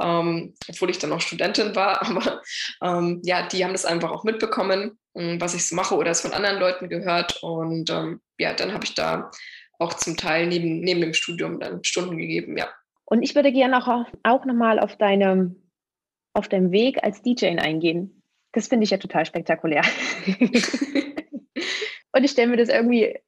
ähm, obwohl ich dann auch Studentin war. Aber ähm, ja, die haben das einfach auch mitbekommen was ich so mache oder es von anderen Leuten gehört. Und ähm, ja, dann habe ich da auch zum Teil neben, neben dem Studium dann Stunden gegeben, ja. Und ich würde gerne auch, auch nochmal auf, deine, auf deinem Weg als DJ eingehen. Das finde ich ja total spektakulär. Und ich stelle mir das irgendwie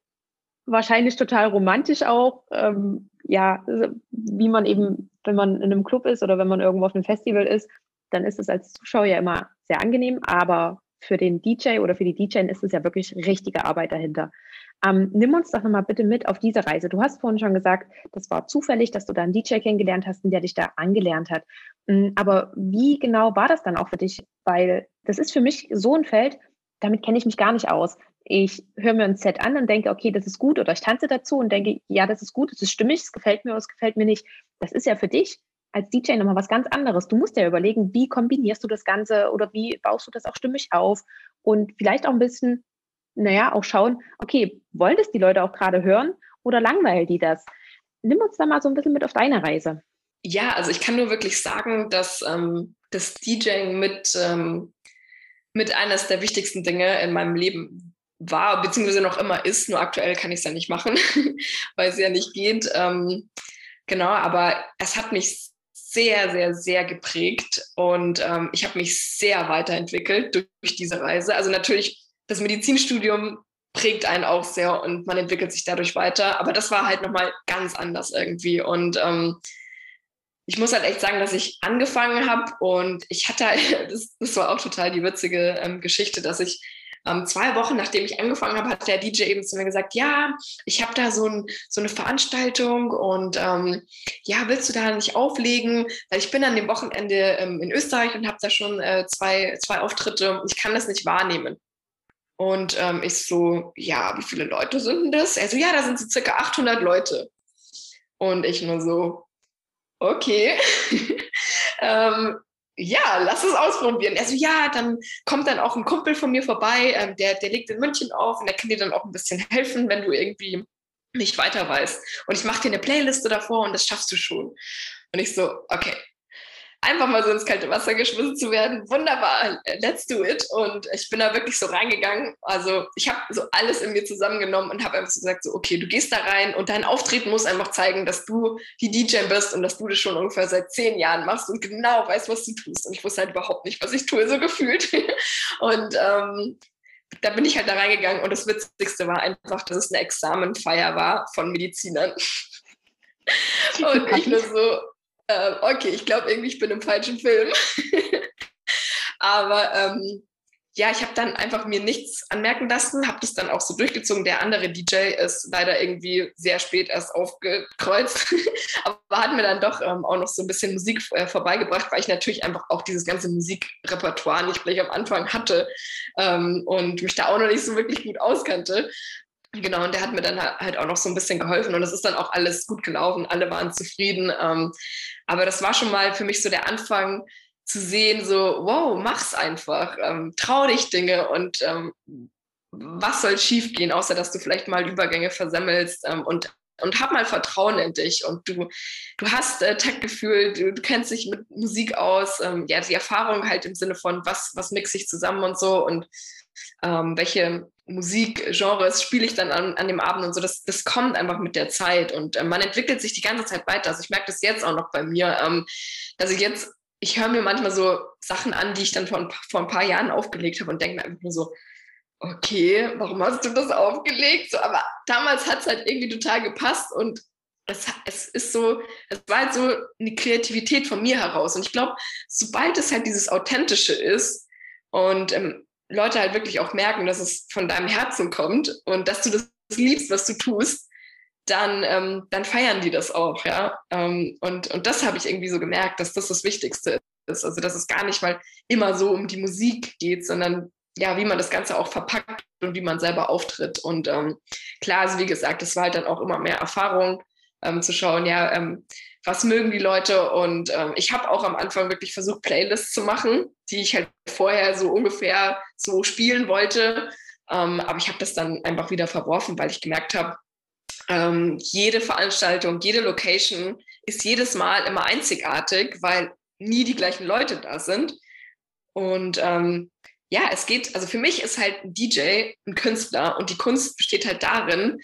wahrscheinlich total romantisch auch. Ähm, ja, wie man eben, wenn man in einem Club ist oder wenn man irgendwo auf einem Festival ist, dann ist es als Zuschauer ja immer sehr angenehm, aber für den DJ oder für die DJ ist es ja wirklich richtige Arbeit dahinter. Ähm, nimm uns doch nochmal bitte mit auf diese Reise. Du hast vorhin schon gesagt, das war zufällig, dass du da einen DJ kennengelernt hast und der dich da angelernt hat. Mm, aber wie genau war das dann auch für dich? Weil das ist für mich so ein Feld, damit kenne ich mich gar nicht aus. Ich höre mir ein Set an und denke, okay, das ist gut, oder ich tanze dazu und denke, ja, das ist gut, das ist stimmig, es gefällt mir oder es gefällt mir nicht. Das ist ja für dich als DJ nochmal was ganz anderes. Du musst ja überlegen, wie kombinierst du das Ganze oder wie baust du das auch stimmig auf und vielleicht auch ein bisschen, naja, auch schauen, okay, wollen das die Leute auch gerade hören oder langweilen die das? Nimm uns da mal so ein bisschen mit auf deine Reise. Ja, also ich kann nur wirklich sagen, dass ähm, das DJing mit, ähm, mit eines der wichtigsten Dinge in meinem Leben war, beziehungsweise noch immer ist. Nur aktuell kann ich es ja nicht machen, weil es ja nicht geht. Ähm, genau, aber es hat mich sehr, sehr, sehr geprägt und ähm, ich habe mich sehr weiterentwickelt durch diese Reise. Also natürlich, das Medizinstudium prägt einen auch sehr und man entwickelt sich dadurch weiter, aber das war halt nochmal ganz anders irgendwie und ähm, ich muss halt echt sagen, dass ich angefangen habe und ich hatte, das, das war auch total die witzige ähm, Geschichte, dass ich ähm, zwei Wochen nachdem ich angefangen habe, hat der DJ eben zu mir gesagt, ja, ich habe da so, ein, so eine Veranstaltung und ähm, ja, willst du da nicht auflegen? Weil ich bin an dem Wochenende ähm, in Österreich und habe da schon äh, zwei, zwei Auftritte und ich kann das nicht wahrnehmen. Und ähm, ich so, ja, wie viele Leute sind denn das? Er so, ja, da sind so circa 800 Leute. Und ich nur so, okay. ähm, ja, lass es ausprobieren. Er so, ja, dann kommt dann auch ein Kumpel von mir vorbei, ähm, der, der legt in München auf und der kann dir dann auch ein bisschen helfen, wenn du irgendwie nicht weiter weißt. Und ich mache dir eine Playliste davor und das schaffst du schon. Und ich so, okay, einfach mal so ins kalte Wasser geschmissen zu werden. Wunderbar, let's do it. Und ich bin da wirklich so reingegangen. Also ich habe so alles in mir zusammengenommen und habe einfach so gesagt, so, okay, du gehst da rein und dein Auftreten muss einfach zeigen, dass du die DJ bist und dass du das schon ungefähr seit zehn Jahren machst und genau weißt, was du tust. Und ich wusste halt überhaupt nicht, was ich tue, so gefühlt. und ähm, da bin ich halt da reingegangen und das Witzigste war einfach, dass es eine Examenfeier war von Medizinern. und ich nur so, äh, okay, ich glaube irgendwie, ich bin im falschen Film. Aber ähm, ja, ich habe dann einfach mir nichts anmerken lassen, habe das dann auch so durchgezogen. Der andere DJ ist leider irgendwie sehr spät erst aufgekreuzt, aber hat mir dann doch ähm, auch noch so ein bisschen Musik äh, vorbeigebracht, weil ich natürlich einfach auch dieses ganze Musikrepertoire nicht gleich am Anfang hatte ähm, und mich da auch noch nicht so wirklich gut auskannte. Genau, und der hat mir dann halt auch noch so ein bisschen geholfen und es ist dann auch alles gut gelaufen, alle waren zufrieden. Ähm, aber das war schon mal für mich so der Anfang zu sehen, so, wow, mach's einfach, ähm, trau dich Dinge und ähm, was soll schiefgehen, außer dass du vielleicht mal Übergänge versemmelst und und hab mal Vertrauen in dich und du, du hast äh, Taktgefühl, du, du kennst dich mit Musik aus, ähm, ja, die Erfahrung halt im Sinne von, was, was mixe ich zusammen und so und ähm, welche Musikgenres spiele ich dann an, an dem Abend und so. Das, das kommt einfach mit der Zeit und äh, man entwickelt sich die ganze Zeit weiter. Also ich merke das jetzt auch noch bei mir, ähm, dass ich jetzt, ich höre mir manchmal so Sachen an, die ich dann vor ein, paar, vor ein paar Jahren aufgelegt habe und denke mir einfach nur so, okay, warum hast du das aufgelegt? So, aber damals hat es halt irgendwie total gepasst und es, es ist so, es war halt so eine Kreativität von mir heraus. Und ich glaube, sobald es halt dieses Authentische ist und ähm, Leute halt wirklich auch merken, dass es von deinem Herzen kommt und dass du das liebst, was du tust, dann, ähm, dann feiern die das auch, ja. Ähm, und, und das habe ich irgendwie so gemerkt, dass das das Wichtigste ist. Also, dass es gar nicht mal immer so um die Musik geht, sondern ja, wie man das Ganze auch verpackt und wie man selber auftritt. Und ähm, klar, also wie gesagt, es war halt dann auch immer mehr Erfahrung ähm, zu schauen, ja, ähm, was mögen die Leute. Und ähm, ich habe auch am Anfang wirklich versucht, Playlists zu machen, die ich halt vorher so ungefähr so spielen wollte. Ähm, aber ich habe das dann einfach wieder verworfen, weil ich gemerkt habe, ähm, jede Veranstaltung, jede Location ist jedes Mal immer einzigartig, weil nie die gleichen Leute da sind. Und ähm, ja, es geht, also für mich ist halt ein DJ ein Künstler und die Kunst besteht halt darin,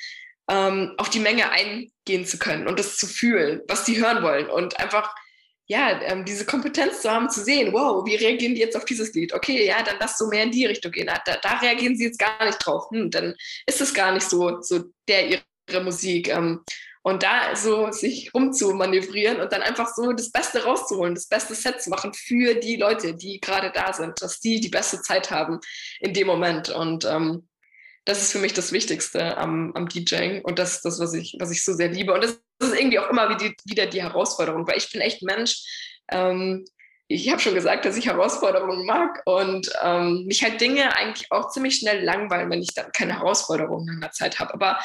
ähm, auf die Menge eingehen zu können und das zu fühlen, was die hören wollen und einfach ja, ähm, diese Kompetenz zu haben, zu sehen, wow, wie reagieren die jetzt auf dieses Lied? Okay, ja, dann lass so mehr in die Richtung gehen. Da, da reagieren sie jetzt gar nicht drauf. Hm, dann ist es gar nicht so, so der ihre Musik. Ähm, und da so sich rumzumanövrieren und dann einfach so das Beste rauszuholen, das beste Set zu machen für die Leute, die gerade da sind, dass die die beste Zeit haben in dem Moment. Und ähm, das ist für mich das Wichtigste am, am DJing und das ist das, was ich, was ich so sehr liebe. Und das, ist irgendwie auch immer wieder die, wieder die Herausforderung, weil ich bin echt Mensch. Ähm, ich habe schon gesagt, dass ich Herausforderungen mag und ähm, mich halt Dinge eigentlich auch ziemlich schnell langweilen, wenn ich dann keine Herausforderungen in der Zeit habe. Aber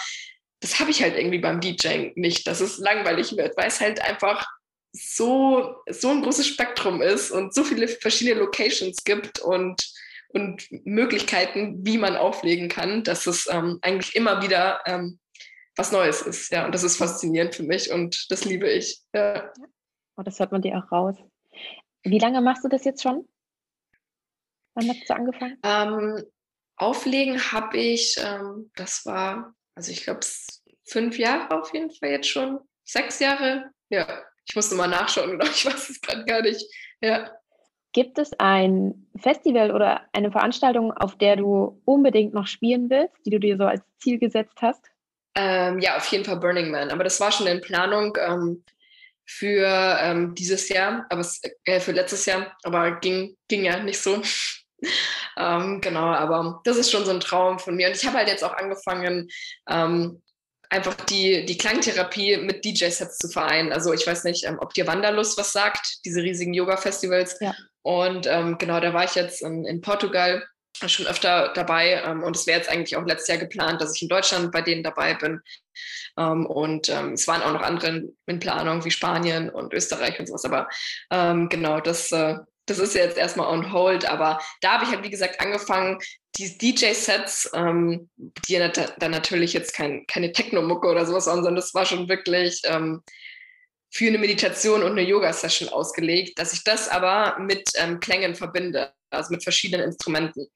das habe ich halt irgendwie beim DJing nicht, dass es langweilig wird, weil es halt einfach so, so ein großes Spektrum ist und so viele verschiedene Locations gibt und, und Möglichkeiten, wie man auflegen kann, dass es ähm, eigentlich immer wieder ähm, was Neues ist. Ja, und das ist faszinierend für mich und das liebe ich. Ja. Oh, das hört man dir auch raus. Wie lange machst du das jetzt schon? Wann hast du angefangen? Ähm, auflegen habe ich, ähm, das war, also ich glaube, fünf Jahre auf jeden Fall jetzt schon. Sechs Jahre? Ja, ich musste mal nachschauen, oder ich weiß es gerade gar nicht. Ja. Gibt es ein Festival oder eine Veranstaltung, auf der du unbedingt noch spielen willst, die du dir so als Ziel gesetzt hast? Ähm, ja, auf jeden Fall Burning Man. Aber das war schon in Planung. Ähm, für ähm, dieses Jahr, aber es, äh, für letztes Jahr, aber ging, ging ja nicht so. ähm, genau, aber das ist schon so ein Traum von mir. Und ich habe halt jetzt auch angefangen, ähm, einfach die, die Klangtherapie mit DJ-Sets zu vereinen. Also ich weiß nicht, ähm, ob dir Wanderlust was sagt, diese riesigen Yoga-Festivals. Ja. Und ähm, genau, da war ich jetzt in, in Portugal schon öfter dabei ähm, und es wäre jetzt eigentlich auch letztes Jahr geplant, dass ich in Deutschland bei denen dabei bin. Ähm, und ähm, es waren auch noch andere in Planung wie Spanien und Österreich und sowas. Aber ähm, genau, das, äh, das ist jetzt erstmal on hold. Aber da habe ich halt, wie gesagt, angefangen, die DJ-Sets, ähm, die dann natürlich jetzt kein, keine Techno-Mucke oder sowas waren, sondern das war schon wirklich ähm, für eine Meditation und eine Yoga-Session ausgelegt, dass ich das aber mit ähm, Klängen verbinde also mit verschiedenen Instrumenten.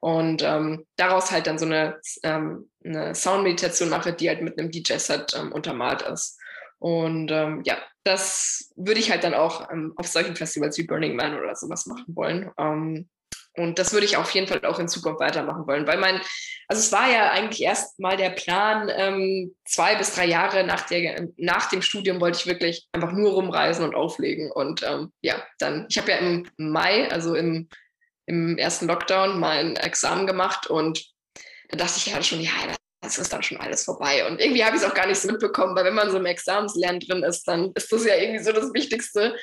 Und ähm, daraus halt dann so eine, ähm, eine Soundmeditation mache, die halt mit einem DJ-Set ähm, untermalt ist. Und ähm, ja, das würde ich halt dann auch ähm, auf solchen Festivals wie Burning Man oder sowas machen wollen. Und das würde ich auf jeden Fall auch in Zukunft weitermachen wollen, weil mein, also es war ja eigentlich erst mal der Plan, ähm, zwei bis drei Jahre nach, der, nach dem Studium wollte ich wirklich einfach nur rumreisen und auflegen. Und ähm, ja, dann, ich habe ja im Mai, also im im ersten Lockdown mein Examen gemacht und da dachte ich ja schon, ja, das ist dann schon alles vorbei. Und irgendwie habe ich es auch gar nicht so mitbekommen, weil wenn man so im Examenslernen drin ist, dann ist das ja irgendwie so das Wichtigste.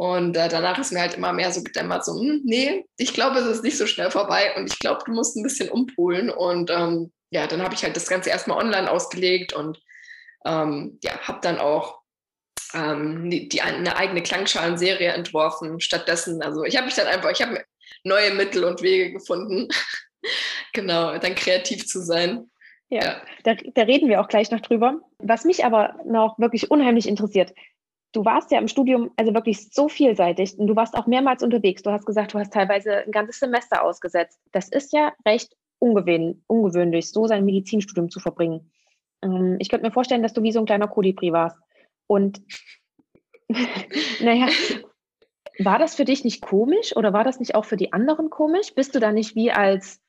Und äh, danach ist mir halt immer mehr so gedämmert, so, hm, nee, ich glaube, es ist nicht so schnell vorbei und ich glaube, du musst ein bisschen umpolen. Und ähm, ja, dann habe ich halt das Ganze erstmal online ausgelegt und ähm, ja, habe dann auch ähm, die, die, eine eigene Klangschalenserie entworfen. Stattdessen, also ich habe mich dann einfach, ich habe neue Mittel und Wege gefunden. genau, dann kreativ zu sein. Ja, ja. Da, da reden wir auch gleich noch drüber. Was mich aber noch wirklich unheimlich interessiert, du warst ja im Studium also wirklich so vielseitig und du warst auch mehrmals unterwegs. Du hast gesagt, du hast teilweise ein ganzes Semester ausgesetzt. Das ist ja recht ungewöhn, ungewöhnlich, so sein Medizinstudium zu verbringen. Ähm, ich könnte mir vorstellen, dass du wie so ein kleiner Kolibri warst. Und naja, war das für dich nicht komisch oder war das nicht auch für die anderen komisch? Bist du da nicht wie als,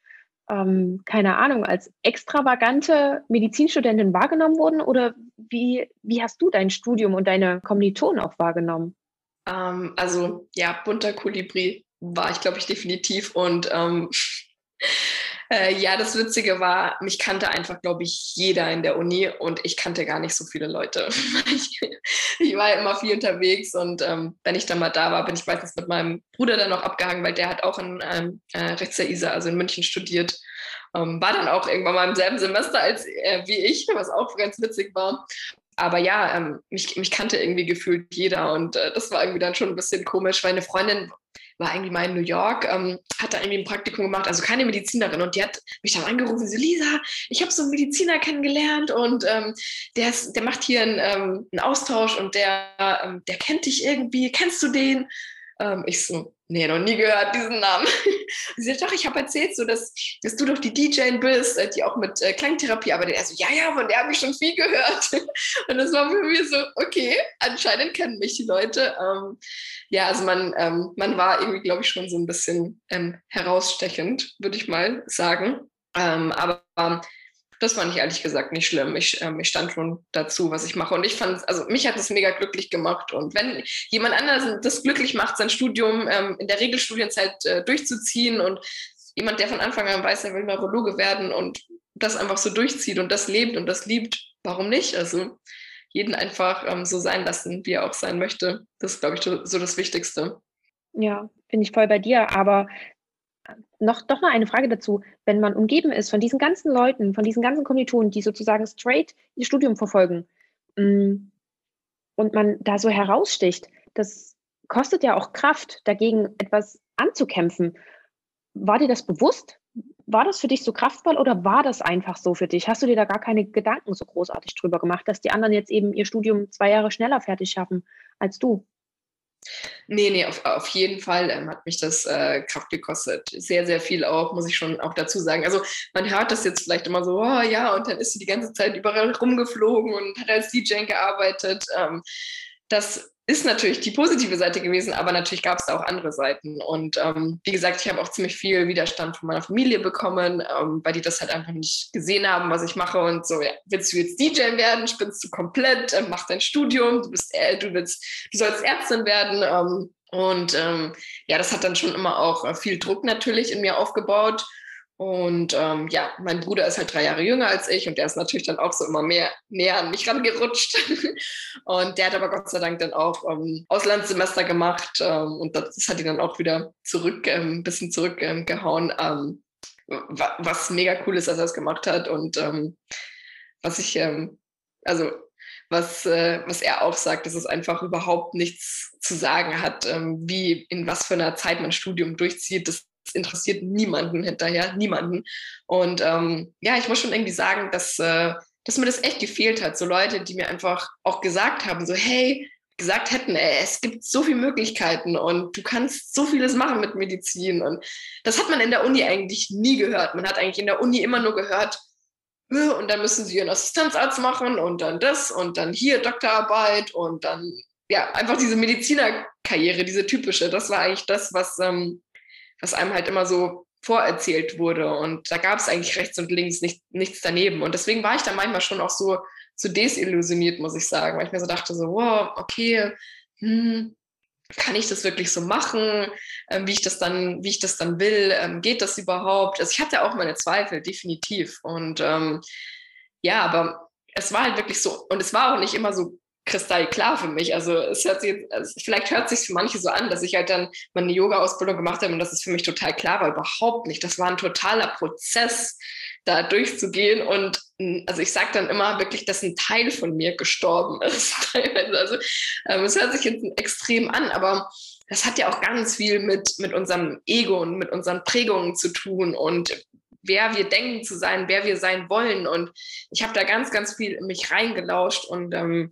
ähm, keine Ahnung, als extravagante Medizinstudentin wahrgenommen worden oder wie, wie hast du dein Studium und deine Kommilitonen auch wahrgenommen? Ähm, also ja, bunter Kolibri war ich, glaube ich, definitiv und ähm, Äh, ja, das Witzige war, mich kannte einfach, glaube ich, jeder in der Uni und ich kannte gar nicht so viele Leute. ich, ich war immer viel unterwegs und ähm, wenn ich dann mal da war, bin ich meistens mit meinem Bruder dann noch abgehangen, weil der hat auch in ähm, äh, Rechts der ISA, also in München studiert. Ähm, war dann auch irgendwann mal im selben Semester als äh, wie ich, was auch ganz witzig war. Aber ja, ähm, mich, mich kannte irgendwie gefühlt jeder und äh, das war irgendwie dann schon ein bisschen komisch, weil eine Freundin war irgendwie mal in New York, ähm, hat da irgendwie ein Praktikum gemacht, also keine Medizinerin. Und die hat mich dann angerufen, so, Lisa, ich habe so einen Mediziner kennengelernt und ähm, der, ist, der macht hier einen, ähm, einen Austausch und der, ähm, der kennt dich irgendwie, kennst du den? Ähm, ich so, nee, noch nie gehört diesen Namen. Sie sagt, doch, ich habe erzählt, so, dass, dass du doch die DJ bist, äh, die auch mit äh, Klangtherapie arbeitet. Er so, ja, ja, von der habe ich schon viel gehört. Und das war für mich so, okay, anscheinend kennen mich die Leute. Ähm, ja, also man, ähm, man war irgendwie, glaube ich, schon so ein bisschen ähm, herausstechend, würde ich mal sagen. Ähm, aber das fand ich ehrlich gesagt nicht schlimm. Ich, ähm, ich stand schon dazu, was ich mache. Und ich fand, also mich hat es mega glücklich gemacht. Und wenn jemand anders das glücklich macht, sein Studium ähm, in der Regelstudienzeit äh, durchzuziehen und jemand, der von Anfang an weiß, er will Neurologe werden und das einfach so durchzieht und das lebt und das liebt, warum nicht? Also jeden einfach ähm, so sein lassen, wie er auch sein möchte. Das ist, glaube ich, so das Wichtigste. Ja, bin ich voll bei dir. Aber noch doch mal eine Frage dazu. Wenn man umgeben ist von diesen ganzen Leuten, von diesen ganzen Kommilitonen, die sozusagen straight ihr Studium verfolgen mm, und man da so heraussticht, das kostet ja auch Kraft, dagegen etwas anzukämpfen. War dir das bewusst? War das für dich so kraftvoll oder war das einfach so für dich? Hast du dir da gar keine Gedanken so großartig drüber gemacht, dass die anderen jetzt eben ihr Studium zwei Jahre schneller fertig schaffen als du? Nee, nee, auf, auf jeden Fall ähm, hat mich das äh, Kraft gekostet. Sehr, sehr viel auch, muss ich schon auch dazu sagen. Also man hört das jetzt vielleicht immer so, oh ja, und dann ist sie die ganze Zeit überall rumgeflogen und hat als DJ gearbeitet. Ähm, das ist natürlich die positive Seite gewesen, aber natürlich gab es auch andere Seiten. Und ähm, wie gesagt, ich habe auch ziemlich viel Widerstand von meiner Familie bekommen, ähm, weil die das halt einfach nicht gesehen haben, was ich mache. Und so, ja, willst du jetzt DJ werden? Spinnst du komplett? Äh, mach dein Studium, du bist, äh, du willst, du sollst Ärztin werden. Ähm, und ähm, ja, das hat dann schon immer auch äh, viel Druck natürlich in mir aufgebaut. Und ähm, ja, mein Bruder ist halt drei Jahre jünger als ich und der ist natürlich dann auch so immer mehr näher an mich rangerutscht. und der hat aber Gott sei Dank dann auch ähm, Auslandssemester gemacht ähm, und das, das, hat ihn dann auch wieder zurück, ähm, ein bisschen zurückgehauen, ähm, was mega cool ist, dass er es gemacht hat und ähm, was ich, also was, äh, was er auch sagt, dass es einfach überhaupt nichts zu sagen hat, wie in was für einer Zeit man Studium durchzieht. Das interessiert niemanden hinterher, niemanden. Und ähm, ja, ich muss schon irgendwie sagen, dass, äh, dass mir das echt gefehlt hat. So Leute, die mir einfach auch gesagt haben, so hey, gesagt hätten, ey, es gibt so viele Möglichkeiten und du kannst so vieles machen mit Medizin. Und das hat man in der Uni eigentlich nie gehört. Man hat eigentlich in der Uni immer nur gehört, und dann müssen sie ihren Assistenzarzt machen und dann das und dann hier Doktorarbeit und dann ja, einfach diese Medizinerkarriere, diese typische. Das war eigentlich das, was, ähm, was einem halt immer so vorerzählt wurde. Und da gab es eigentlich rechts und links nicht, nichts daneben. Und deswegen war ich da manchmal schon auch so, so desillusioniert, muss ich sagen, weil ich mir so dachte, so, wow, okay, hm, kann ich das wirklich so machen, ähm, wie ich das dann, wie ich das dann will, ähm, geht das überhaupt? Also ich hatte auch meine Zweifel, definitiv. Und ähm, ja, aber es war halt wirklich so, und es war auch nicht immer so kristallklar für mich. Also es hört sich, also vielleicht hört sich für manche so an, dass ich halt dann meine Yoga-Ausbildung gemacht habe und das ist für mich total klar war, überhaupt nicht. Das war ein totaler Prozess, da durchzugehen und also ich sage dann immer wirklich, dass ein Teil von mir gestorben ist. also ähm, es hört sich jetzt extrem an, aber das hat ja auch ganz viel mit, mit unserem Ego und mit unseren Prägungen zu tun und wer wir denken zu sein, wer wir sein wollen. Und ich habe da ganz, ganz viel in mich reingelauscht und ähm,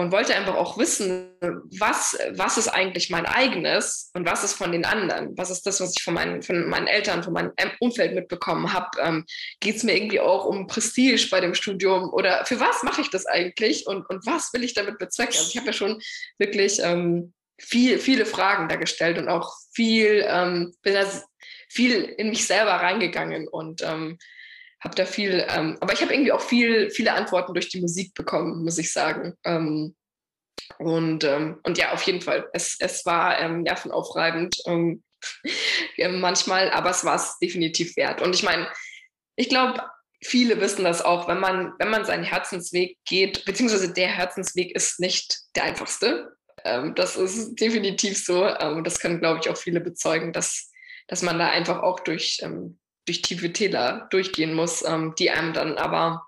und wollte einfach auch wissen, was, was ist eigentlich mein eigenes und was ist von den anderen? Was ist das, was ich von meinen, von meinen Eltern, von meinem Umfeld mitbekommen habe? Ähm, Geht es mir irgendwie auch um Prestige bei dem Studium oder für was mache ich das eigentlich und, und was will ich damit bezwecken? Also ich habe ja schon wirklich ähm, viel, viele Fragen da gestellt und auch viel, ähm, bin da viel in mich selber reingegangen und ähm, habe da viel, ähm, aber ich habe irgendwie auch viel, viele Antworten durch die Musik bekommen, muss ich sagen. Ähm, und, ähm, und ja, auf jeden Fall, es, es war ähm, nervenaufreibend ähm, manchmal, aber es war es definitiv wert. Und ich meine, ich glaube, viele wissen das auch, wenn man, wenn man seinen Herzensweg geht, beziehungsweise der Herzensweg ist nicht der einfachste. Ähm, das ist definitiv so. Ähm, das können, glaube ich, auch viele bezeugen, dass, dass man da einfach auch durch, ähm, durch tiefe Täler durchgehen muss, ähm, die einem dann aber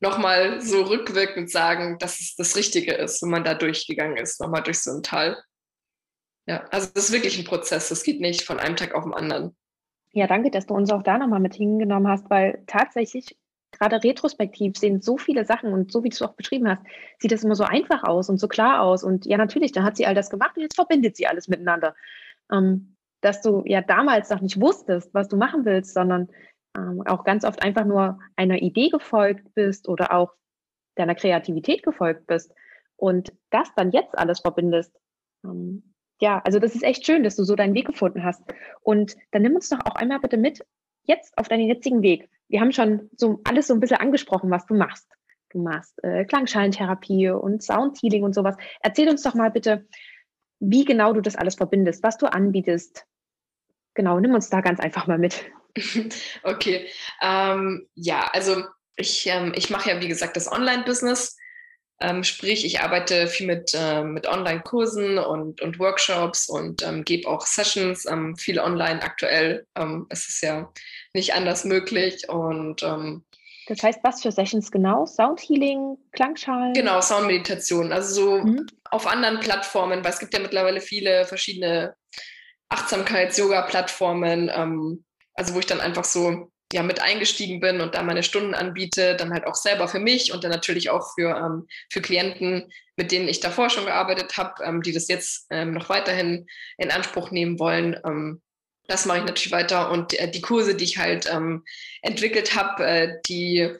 nochmal so rückwirkend sagen, dass es das Richtige ist, wenn man da durchgegangen ist, nochmal durch so ein Tal. Ja, also das ist wirklich ein Prozess, das geht nicht von einem Tag auf den anderen. Ja, danke, dass du uns auch da nochmal mit hingenommen hast, weil tatsächlich gerade retrospektiv sehen so viele Sachen und so wie du es auch beschrieben hast, sieht das immer so einfach aus und so klar aus. Und ja, natürlich, dann hat sie all das gemacht und jetzt verbindet sie alles miteinander. Ähm, dass du ja damals noch nicht wusstest, was du machen willst, sondern ähm, auch ganz oft einfach nur einer Idee gefolgt bist oder auch deiner Kreativität gefolgt bist und das dann jetzt alles verbindest. Ähm, ja, also das ist echt schön, dass du so deinen Weg gefunden hast. Und dann nimm uns doch auch einmal bitte mit jetzt auf deinen jetzigen Weg. Wir haben schon so alles so ein bisschen angesprochen, was du machst. Du machst äh, Klangschalentherapie und Soundhealing und sowas. Erzähl uns doch mal bitte, wie genau du das alles verbindest, was du anbietest. Genau, nimm uns da ganz einfach mal mit. Okay. Ähm, ja, also ich, ähm, ich mache ja, wie gesagt, das Online-Business. Ähm, sprich, ich arbeite viel mit, äh, mit Online-Kursen und, und Workshops und ähm, gebe auch Sessions, ähm, viel online aktuell. Ähm, es ist ja nicht anders möglich. Und ähm, das heißt, was für Sessions genau? Soundhealing, Klangschalen? Genau, Soundmeditation. Also so mhm. auf anderen Plattformen, weil es gibt ja mittlerweile viele verschiedene Achtsamkeits-Yoga-Plattformen, ähm, also wo ich dann einfach so ja mit eingestiegen bin und da meine Stunden anbiete, dann halt auch selber für mich und dann natürlich auch für, ähm, für Klienten, mit denen ich davor schon gearbeitet habe, ähm, die das jetzt ähm, noch weiterhin in Anspruch nehmen wollen. Das mache ich natürlich weiter und äh, die Kurse, die ich halt ähm, entwickelt habe, äh, die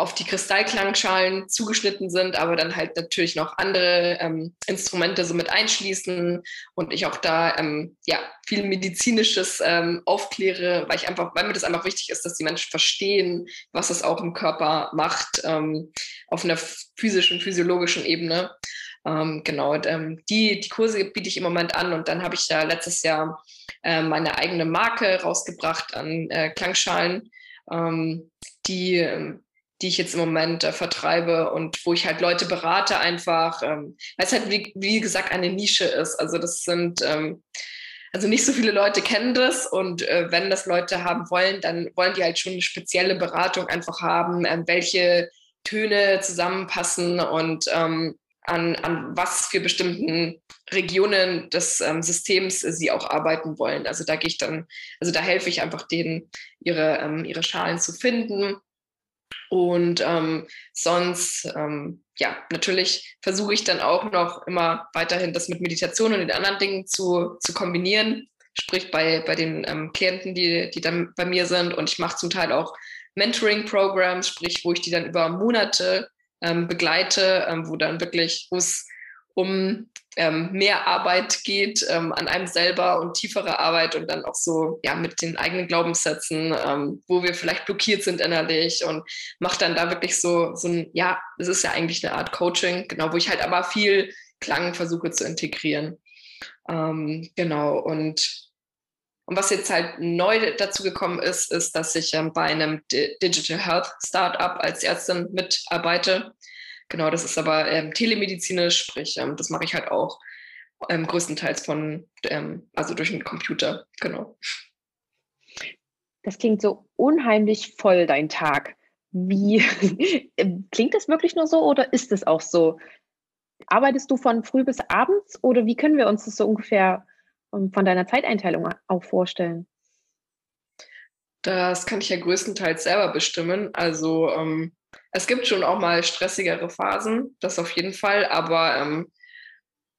auf die Kristallklangschalen zugeschnitten sind, aber dann halt natürlich noch andere ähm, Instrumente so mit einschließen und ich auch da ähm, ja viel medizinisches ähm, aufkläre, weil ich einfach, weil mir das einfach wichtig ist, dass die Menschen verstehen, was es auch im Körper macht ähm, auf einer physischen, physiologischen Ebene. Ähm, genau, ähm, die, die Kurse biete ich im Moment an und dann habe ich ja letztes Jahr äh, meine eigene Marke rausgebracht an äh, Klangschalen, ähm, die ähm, die ich jetzt im Moment äh, vertreibe und wo ich halt Leute berate einfach, ähm, weil es halt wie, wie gesagt eine Nische ist. Also das sind, ähm, also nicht so viele Leute kennen das und äh, wenn das Leute haben wollen, dann wollen die halt schon eine spezielle Beratung einfach haben, äh, welche Töne zusammenpassen und ähm, an, an was für bestimmten Regionen des ähm, Systems sie auch arbeiten wollen. Also da gehe ich dann, also da helfe ich einfach denen, ihre, ähm, ihre Schalen zu finden und ähm, sonst, ähm, ja, natürlich versuche ich dann auch noch immer weiterhin das mit Meditation und den anderen Dingen zu, zu kombinieren. Sprich bei, bei den ähm, Klienten, die, die dann bei mir sind. Und ich mache zum Teil auch Mentoring-Programs, sprich, wo ich die dann über Monate ähm, begleite, ähm, wo dann wirklich, wo es um ähm, mehr Arbeit geht ähm, an einem selber und tiefere Arbeit und dann auch so ja mit den eigenen Glaubenssätzen, ähm, wo wir vielleicht blockiert sind innerlich und macht dann da wirklich so so ein ja, es ist ja eigentlich eine Art Coaching, genau, wo ich halt aber viel Klang versuche zu integrieren. Ähm, genau und und was jetzt halt neu dazu gekommen ist, ist, dass ich ähm, bei einem D Digital Health Startup als Ärztin mitarbeite. Genau, das ist aber ähm, telemedizinisch, sprich, ähm, das mache ich halt auch ähm, größtenteils von, ähm, also durch einen Computer, genau. Das klingt so unheimlich voll, dein Tag. Wie klingt das wirklich nur so oder ist es auch so? Arbeitest du von früh bis abends oder wie können wir uns das so ungefähr ähm, von deiner Zeiteinteilung auch vorstellen? Das kann ich ja größtenteils selber bestimmen. Also ähm, es gibt schon auch mal stressigere Phasen, das auf jeden Fall, aber ähm,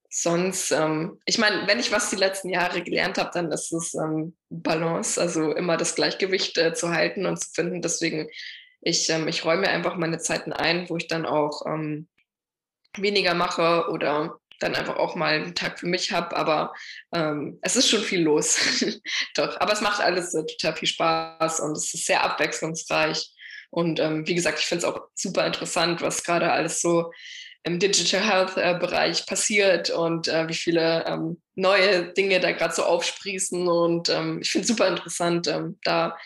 sonst, ähm, ich meine, wenn ich was die letzten Jahre gelernt habe, dann ist es ähm, Balance, also immer das Gleichgewicht äh, zu halten und zu finden. Deswegen, ich, ähm, ich räume einfach meine Zeiten ein, wo ich dann auch ähm, weniger mache oder dann einfach auch mal einen Tag für mich habe. Aber ähm, es ist schon viel los. Doch, aber es macht alles äh, total viel Spaß und es ist sehr abwechslungsreich. Und ähm, wie gesagt, ich finde es auch super interessant, was gerade alles so im Digital Health äh, Bereich passiert und äh, wie viele ähm, neue Dinge da gerade so aufsprießen. Und ähm, ich finde es super interessant, ähm, da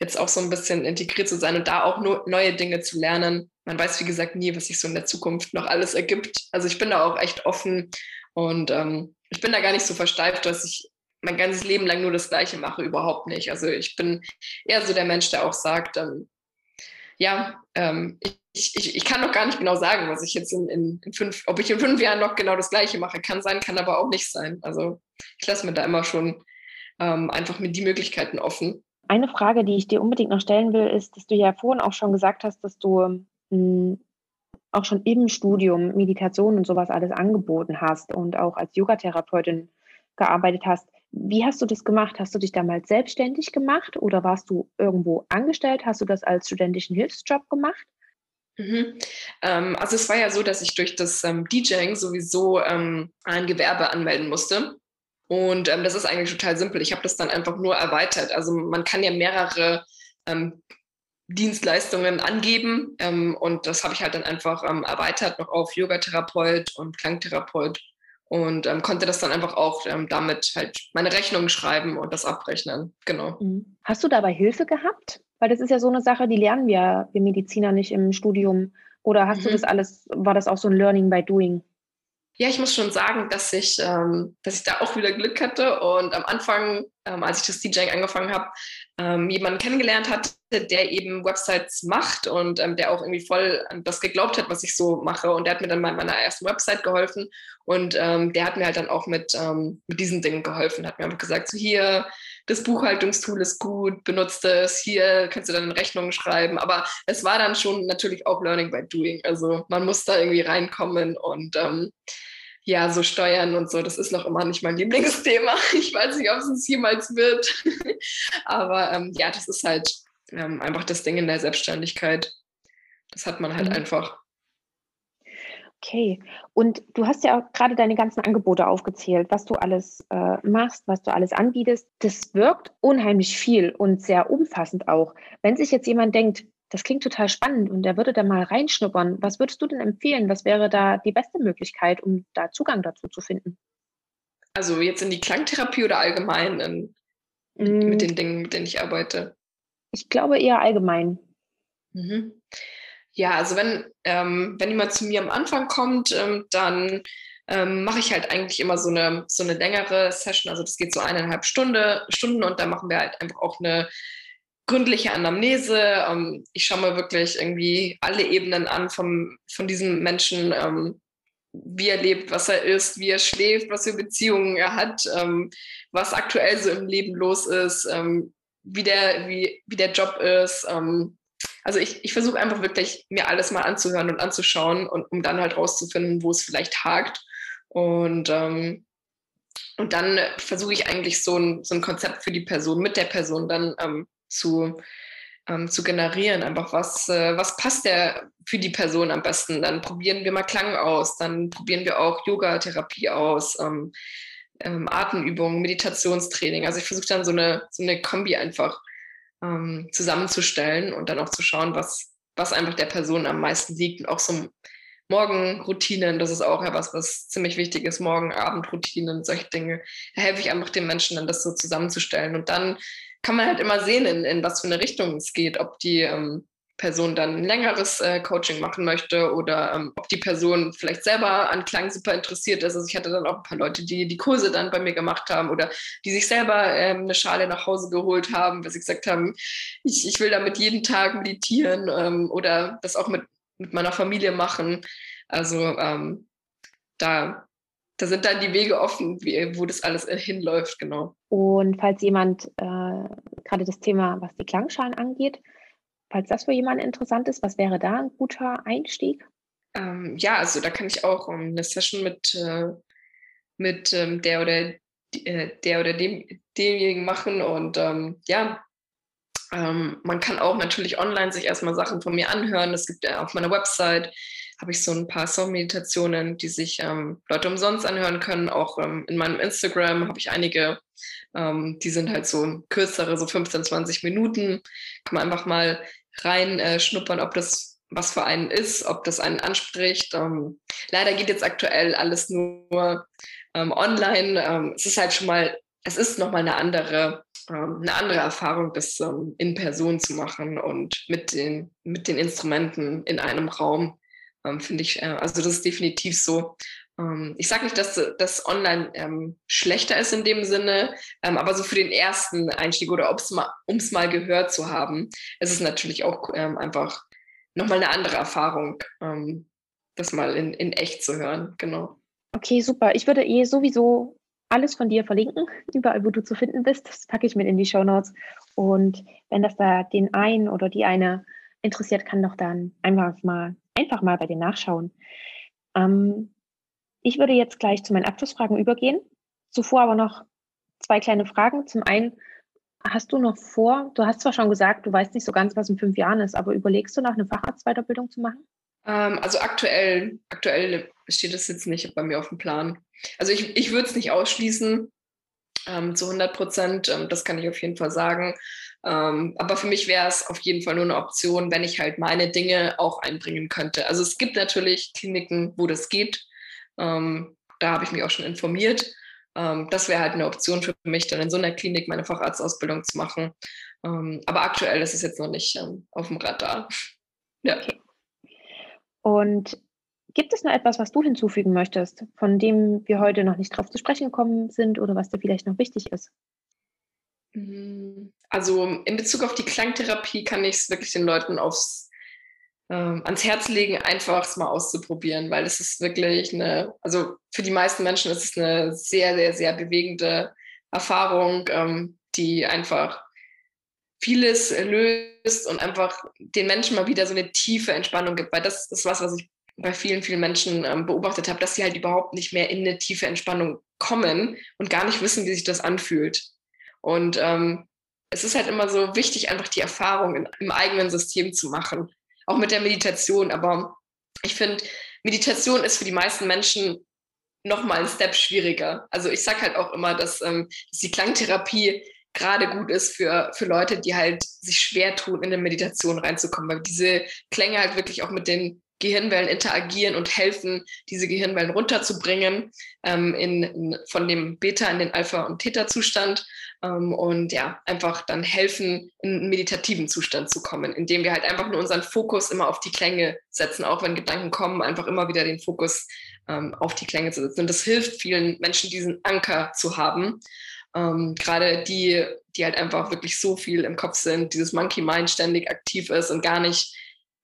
jetzt auch so ein bisschen integriert zu sein und da auch neue Dinge zu lernen. Man weiß, wie gesagt, nie, was sich so in der Zukunft noch alles ergibt. Also ich bin da auch echt offen und ähm, ich bin da gar nicht so versteift, dass ich mein ganzes Leben lang nur das Gleiche mache, überhaupt nicht. Also ich bin eher so der Mensch, der auch sagt, ähm, ja, ähm, ich, ich, ich kann noch gar nicht genau sagen, was ich jetzt in, in, in, fünf, ob ich in fünf Jahren noch genau das Gleiche mache. Kann sein, kann aber auch nicht sein. Also ich lasse mir da immer schon ähm, einfach mit die Möglichkeiten offen. Eine Frage, die ich dir unbedingt noch stellen will, ist, dass du ja vorhin auch schon gesagt hast, dass du auch schon im Studium Meditation und sowas alles angeboten hast und auch als Yogatherapeutin gearbeitet hast. Wie hast du das gemacht? Hast du dich damals selbstständig gemacht oder warst du irgendwo angestellt? Hast du das als studentischen Hilfsjob gemacht? Mhm. Ähm, also es war ja so, dass ich durch das ähm, DJing sowieso ähm, ein Gewerbe anmelden musste. Und ähm, das ist eigentlich total simpel. Ich habe das dann einfach nur erweitert. Also man kann ja mehrere ähm, Dienstleistungen angeben ähm, und das habe ich halt dann einfach erweitert noch auf Yogatherapeut und Klangtherapeut und ähm, konnte das dann einfach auch ähm, damit halt meine Rechnungen schreiben und das abrechnen. Genau. Mhm. Hast du dabei Hilfe gehabt? Weil das ist ja so eine Sache, die lernen wir, wir Mediziner nicht im Studium. Oder hast mhm. du das alles, war das auch so ein Learning by Doing? Ja, ich muss schon sagen, dass ich, ähm, dass ich da auch wieder Glück hatte und am Anfang, ähm, als ich das DJing angefangen habe, ähm, jemanden kennengelernt hatte, der eben Websites macht und ähm, der auch irgendwie voll an das geglaubt hat, was ich so mache. Und der hat mir dann bei meiner ersten Website geholfen und ähm, der hat mir halt dann auch mit, ähm, mit diesen Dingen geholfen, hat mir einfach gesagt, so hier, das Buchhaltungstool ist gut, benutzt es, hier kannst du dann Rechnungen schreiben. Aber es war dann schon natürlich auch Learning by Doing. Also man muss da irgendwie reinkommen und ähm, ja, so Steuern und so, das ist noch immer nicht mein Lieblingsthema. Ich weiß nicht, ob es es jemals wird. Aber ähm, ja, das ist halt ähm, einfach das Ding in der Selbstständigkeit. Das hat man halt mhm. einfach. Okay, und du hast ja auch gerade deine ganzen Angebote aufgezählt, was du alles äh, machst, was du alles anbietest. Das wirkt unheimlich viel und sehr umfassend auch. Wenn sich jetzt jemand denkt, das klingt total spannend und der würde da mal reinschnuppern. Was würdest du denn empfehlen? Was wäre da die beste Möglichkeit, um da Zugang dazu zu finden? Also jetzt in die Klangtherapie oder allgemein in, mm. mit den Dingen, mit denen ich arbeite? Ich glaube eher allgemein. Mhm. Ja, also wenn, ähm, wenn jemand zu mir am Anfang kommt, ähm, dann ähm, mache ich halt eigentlich immer so eine, so eine längere Session. Also das geht so eineinhalb Stunde, Stunden und dann machen wir halt einfach auch eine gründliche Anamnese. Ähm, ich schaue mir wirklich irgendwie alle Ebenen an vom, von diesem Menschen, ähm, wie er lebt, was er isst, wie er schläft, was für Beziehungen er hat, ähm, was aktuell so im Leben los ist, ähm, wie, der, wie, wie der Job ist. Ähm, also ich, ich versuche einfach wirklich mir alles mal anzuhören und anzuschauen und um dann halt rauszufinden, wo es vielleicht hakt. Und ähm, und dann versuche ich eigentlich so ein, so ein Konzept für die Person, mit der Person dann ähm, zu, ähm, zu generieren. Einfach was, äh, was passt der für die Person am besten? Dann probieren wir mal Klang aus, dann probieren wir auch Yoga-Therapie aus, ähm, ähm, Atemübungen, Meditationstraining. Also ich versuche dann so eine, so eine Kombi einfach ähm, zusammenzustellen und dann auch zu schauen, was, was einfach der Person am meisten liegt. Und auch so Morgenroutinen, das ist auch ja was, was ziemlich wichtig ist, Morgen-Abendroutinen, solche Dinge. Da helfe ich einfach den Menschen dann, das so zusammenzustellen. Und dann kann man halt immer sehen, in, in was für eine Richtung es geht, ob die ähm, Person dann ein längeres äh, Coaching machen möchte oder ähm, ob die Person vielleicht selber an Klang super interessiert ist. Also ich hatte dann auch ein paar Leute, die die Kurse dann bei mir gemacht haben oder die sich selber ähm, eine Schale nach Hause geholt haben, weil sie gesagt haben, ich, ich will damit jeden Tag meditieren ähm, oder das auch mit, mit meiner Familie machen. Also ähm, da da sind dann die Wege offen, wie, wo das alles hinläuft, genau. Und falls jemand äh, gerade das Thema, was die Klangschalen angeht, falls das für jemanden interessant ist, was wäre da ein guter Einstieg? Ähm, ja, also da kann ich auch um, ähm, eine Session mit, äh, mit ähm, der oder äh, der oder dem, demjenigen machen und ähm, ja, ähm, man kann auch natürlich online sich erstmal Sachen von mir anhören. Es gibt ja auf meiner Website habe ich so ein paar Song-Meditationen, die sich ähm, Leute umsonst anhören können. Auch ähm, in meinem Instagram habe ich einige, ähm, die sind halt so kürzere, so 15, 20 Minuten. Kann man einfach mal reinschnuppern, äh, ob das was für einen ist, ob das einen anspricht. Ähm, leider geht jetzt aktuell alles nur ähm, online. Ähm, es ist halt schon mal, es ist nochmal eine andere eine andere Erfahrung, das in Person zu machen und mit den, mit den Instrumenten in einem Raum ähm, finde ich, äh, also das ist definitiv so. Ähm, ich sage nicht, dass das online ähm, schlechter ist in dem Sinne, ähm, aber so für den ersten Einstieg oder um es mal gehört zu haben, ist es natürlich auch ähm, einfach nochmal eine andere Erfahrung, ähm, das mal in, in echt zu hören. Genau. Okay, super. Ich würde eh sowieso alles von dir verlinken, überall, wo du zu finden bist. Das packe ich mit in die Show Notes. Und wenn das da den einen oder die eine interessiert, kann doch dann einfach mal einfach mal bei dir nachschauen. Ähm, ich würde jetzt gleich zu meinen Abschlussfragen übergehen. Zuvor aber noch zwei kleine Fragen. Zum einen, hast du noch vor, du hast zwar schon gesagt, du weißt nicht so ganz, was in fünf Jahren ist, aber überlegst du noch eine Facharztweiterbildung zu machen? Ähm, also aktuell, aktuell steht das jetzt nicht bei mir auf dem Plan. Also ich, ich würde es nicht ausschließen ähm, zu 100 Prozent, ähm, das kann ich auf jeden Fall sagen. Ähm, aber für mich wäre es auf jeden Fall nur eine Option, wenn ich halt meine Dinge auch einbringen könnte. Also es gibt natürlich Kliniken, wo das geht. Ähm, da habe ich mich auch schon informiert. Ähm, das wäre halt eine Option für mich, dann in so einer Klinik meine Facharztausbildung zu machen. Ähm, aber aktuell ist es jetzt noch nicht ähm, auf dem Radar. ja. Okay. Und gibt es noch etwas, was du hinzufügen möchtest, von dem wir heute noch nicht drauf zu sprechen gekommen sind oder was dir vielleicht noch wichtig ist? Mm, also in Bezug auf die Klangtherapie kann ich es wirklich den Leuten aufs, äh, ans Herz legen, einfach es mal auszuprobieren, weil es ist wirklich eine, also für die meisten Menschen ist es eine sehr, sehr, sehr bewegende Erfahrung, ähm, die einfach vieles löst und einfach den Menschen mal wieder so eine tiefe Entspannung gibt, weil das ist was, was ich bei vielen, vielen Menschen ähm, beobachtet habe, dass sie halt überhaupt nicht mehr in eine tiefe Entspannung kommen und gar nicht wissen, wie sich das anfühlt. Und ähm, es ist halt immer so wichtig, einfach die Erfahrung in, im eigenen System zu machen, auch mit der Meditation. Aber ich finde, Meditation ist für die meisten Menschen noch mal ein Step schwieriger. Also ich sage halt auch immer, dass, ähm, dass die Klangtherapie gerade gut ist für, für Leute, die halt sich schwer tun, in eine Meditation reinzukommen, weil diese Klänge halt wirklich auch mit den Gehirnwellen interagieren und helfen, diese Gehirnwellen runterzubringen ähm, in, in, von dem Beta in den Alpha- und Theta-Zustand ähm, und ja, einfach dann helfen, in einen meditativen Zustand zu kommen, indem wir halt einfach nur unseren Fokus immer auf die Klänge setzen, auch wenn Gedanken kommen, einfach immer wieder den Fokus ähm, auf die Klänge zu setzen. Und das hilft vielen Menschen, diesen Anker zu haben. Ähm, Gerade die, die halt einfach wirklich so viel im Kopf sind, dieses Monkey Mind ständig aktiv ist und gar nicht,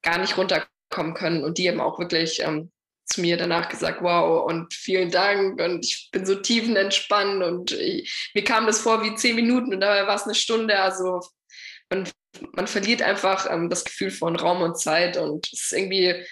gar nicht runterkommen können. Und die haben auch wirklich ähm, zu mir danach gesagt, wow und vielen Dank und ich bin so tiefenentspannt und ich, mir kam das vor wie zehn Minuten und dabei war es eine Stunde. Also man, man verliert einfach ähm, das Gefühl von Raum und Zeit und es ist irgendwie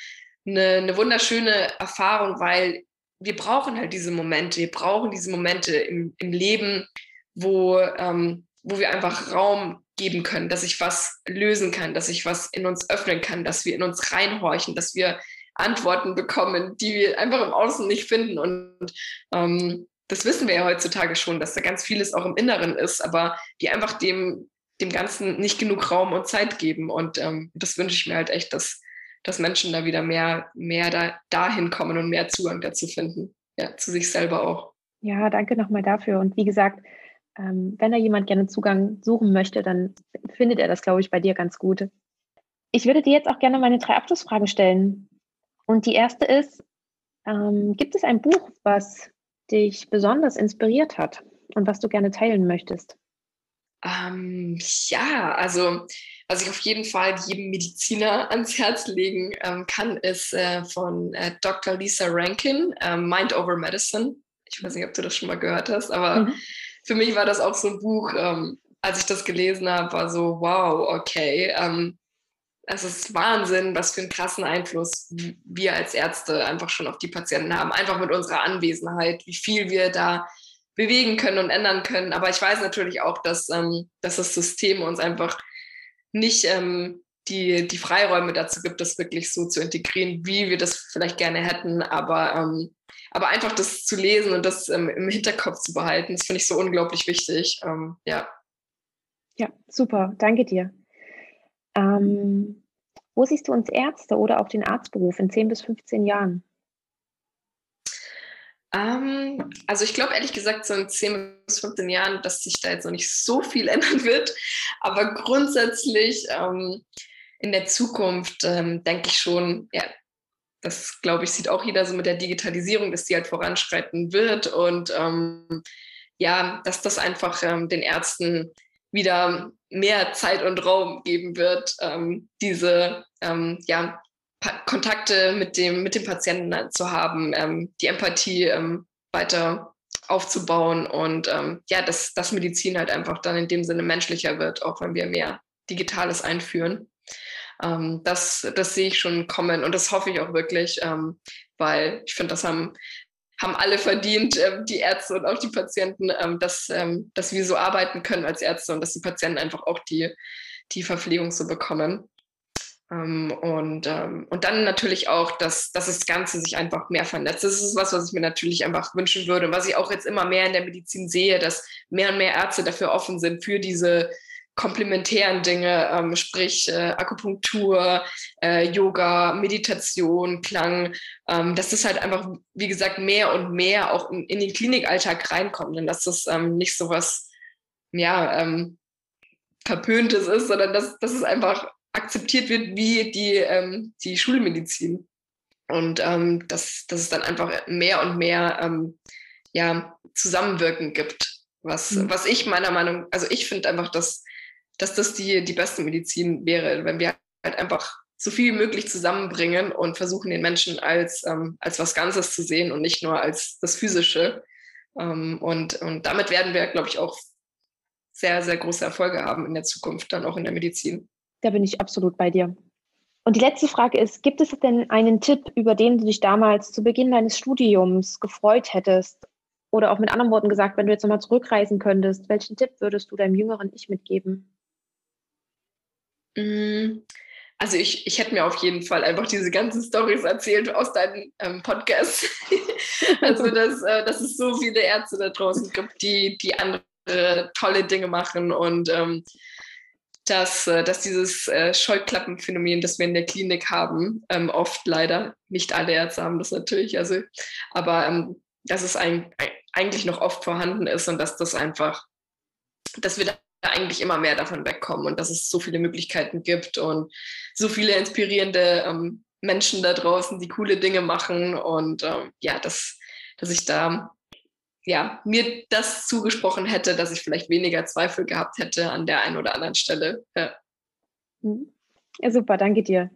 eine, eine wunderschöne Erfahrung, weil wir brauchen halt diese Momente, wir brauchen diese Momente im, im Leben, wo, ähm, wo wir einfach Raum geben können, dass ich was lösen kann, dass ich was in uns öffnen kann, dass wir in uns reinhorchen, dass wir Antworten bekommen, die wir einfach im Außen nicht finden. Und ähm, das wissen wir ja heutzutage schon, dass da ganz vieles auch im Inneren ist, aber die einfach dem, dem Ganzen nicht genug Raum und Zeit geben. Und ähm, das wünsche ich mir halt echt, dass dass Menschen da wieder mehr, mehr da, dahin kommen und mehr Zugang dazu finden. Ja, zu sich selber auch. Ja, danke nochmal dafür. Und wie gesagt, ähm, wenn da jemand gerne Zugang suchen möchte, dann findet er das, glaube ich, bei dir ganz gut. Ich würde dir jetzt auch gerne meine drei Abschlussfragen stellen. Und die erste ist, ähm, gibt es ein Buch, was dich besonders inspiriert hat und was du gerne teilen möchtest? Ähm, ja, also was ich auf jeden Fall jedem Mediziner ans Herz legen ähm, kann, ist äh, von äh, Dr. Lisa Rankin, äh, Mind Over Medicine. Ich weiß nicht, ob du das schon mal gehört hast, aber mhm. für mich war das auch so ein Buch, ähm, als ich das gelesen habe, war so, wow, okay. Ähm, es ist Wahnsinn, was für einen krassen Einfluss wir als Ärzte einfach schon auf die Patienten haben. Einfach mit unserer Anwesenheit, wie viel wir da bewegen können und ändern können. Aber ich weiß natürlich auch, dass, ähm, dass das System uns einfach nicht ähm, die, die Freiräume dazu gibt, das wirklich so zu integrieren, wie wir das vielleicht gerne hätten. Aber, ähm, aber einfach das zu lesen und das ähm, im Hinterkopf zu behalten, das finde ich so unglaublich wichtig. Ähm, ja. Ja, super. Danke dir. Ähm, wo siehst du uns Ärzte oder auch den Arztberuf in 10 bis 15 Jahren? Ähm, also ich glaube ehrlich gesagt, so in 10 bis 15 Jahren, dass sich da jetzt noch nicht so viel ändern wird. Aber grundsätzlich ähm, in der Zukunft ähm, denke ich schon, ja, das glaube ich, sieht auch jeder so mit der Digitalisierung, dass die halt voranschreiten wird und ja, dass das einfach den Ärzten wieder mehr Zeit und Raum geben wird, ähm, diese ja, Kontakte mit dem, mit dem Patienten zu haben, ähm, die Empathie ähm, weiter aufzubauen und ähm, ja, dass, dass Medizin halt einfach dann in dem Sinne menschlicher wird, auch wenn wir mehr Digitales einführen. Ähm, das, das sehe ich schon kommen und das hoffe ich auch wirklich, ähm, weil ich finde, das haben, haben alle verdient, äh, die Ärzte und auch die Patienten, ähm, dass, dass wir so arbeiten können als Ärzte und dass die Patienten einfach auch die, die Verpflegung so bekommen. Ähm, und, ähm, und dann natürlich auch, dass, dass das Ganze sich einfach mehr vernetzt. Das ist was, was ich mir natürlich einfach wünschen würde, was ich auch jetzt immer mehr in der Medizin sehe, dass mehr und mehr Ärzte dafür offen sind, für diese komplementären Dinge, ähm, sprich äh, Akupunktur, äh, Yoga, Meditation, Klang, ähm, dass das halt einfach, wie gesagt, mehr und mehr auch in, in den Klinikalltag reinkommt und dass das ähm, nicht so was, ja, ähm, Verpöntes ist, sondern dass, dass es einfach akzeptiert wird wie die, ähm, die Schulmedizin. Und ähm, dass, dass es dann einfach mehr und mehr ja, Zusammenwirken gibt. Was, mhm. was ich meiner Meinung, also ich finde einfach, dass, dass das die, die beste Medizin wäre, wenn wir halt einfach so viel wie möglich zusammenbringen und versuchen, den Menschen als, ähm, als was Ganzes zu sehen und nicht nur als das Physische. Ähm, und, und damit werden wir, glaube ich, auch sehr, sehr große Erfolge haben in der Zukunft, dann auch in der Medizin. Da bin ich absolut bei dir. Und die letzte Frage ist, gibt es denn einen Tipp, über den du dich damals zu Beginn deines Studiums gefreut hättest? Oder auch mit anderen Worten gesagt, wenn du jetzt nochmal zurückreisen könntest, welchen Tipp würdest du deinem jüngeren Ich mitgeben? Mm, also ich, ich hätte mir auf jeden Fall einfach diese ganzen Stories erzählt aus deinem ähm, Podcast. also dass, äh, dass es so viele Ärzte da draußen gibt, die, die andere tolle Dinge machen und ähm, dass, äh, dass dieses äh, Scheuklappenphänomen, das wir in der Klinik haben, ähm, oft leider, nicht alle Ärzte haben das natürlich, also, aber ähm, dass es ein, ein, eigentlich noch oft vorhanden ist und dass das einfach, dass wir da eigentlich immer mehr davon wegkommen und dass es so viele Möglichkeiten gibt und so viele inspirierende ähm, Menschen da draußen, die coole Dinge machen und ähm, ja, dass, dass ich da ja, mir das zugesprochen hätte, dass ich vielleicht weniger Zweifel gehabt hätte an der einen oder anderen Stelle. Ja. Mhm. ja, super, danke dir.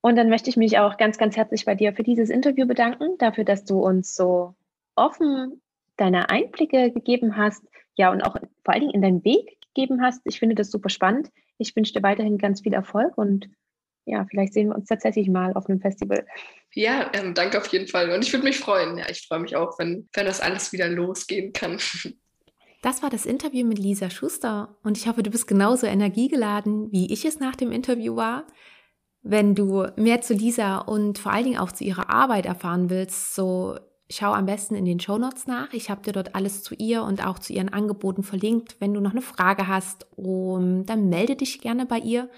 Und dann möchte ich mich auch ganz, ganz herzlich bei dir für dieses Interview bedanken, dafür, dass du uns so offen deine Einblicke gegeben hast, ja, und auch vor allen Dingen in deinen Weg gegeben hast. Ich finde das super spannend. Ich wünsche dir weiterhin ganz viel Erfolg und ja, vielleicht sehen wir uns tatsächlich mal auf einem Festival. Ja, ähm, danke auf jeden Fall. Und ich würde mich freuen. Ja, ich freue mich auch, wenn, wenn das alles wieder losgehen kann. Das war das Interview mit Lisa Schuster und ich hoffe, du bist genauso energiegeladen, wie ich es nach dem Interview war. Wenn du mehr zu Lisa und vor allen Dingen auch zu ihrer Arbeit erfahren willst, so schau am besten in den Show Notes nach. Ich habe dir dort alles zu ihr und auch zu ihren Angeboten verlinkt. Wenn du noch eine Frage hast, um, dann melde dich gerne bei ihr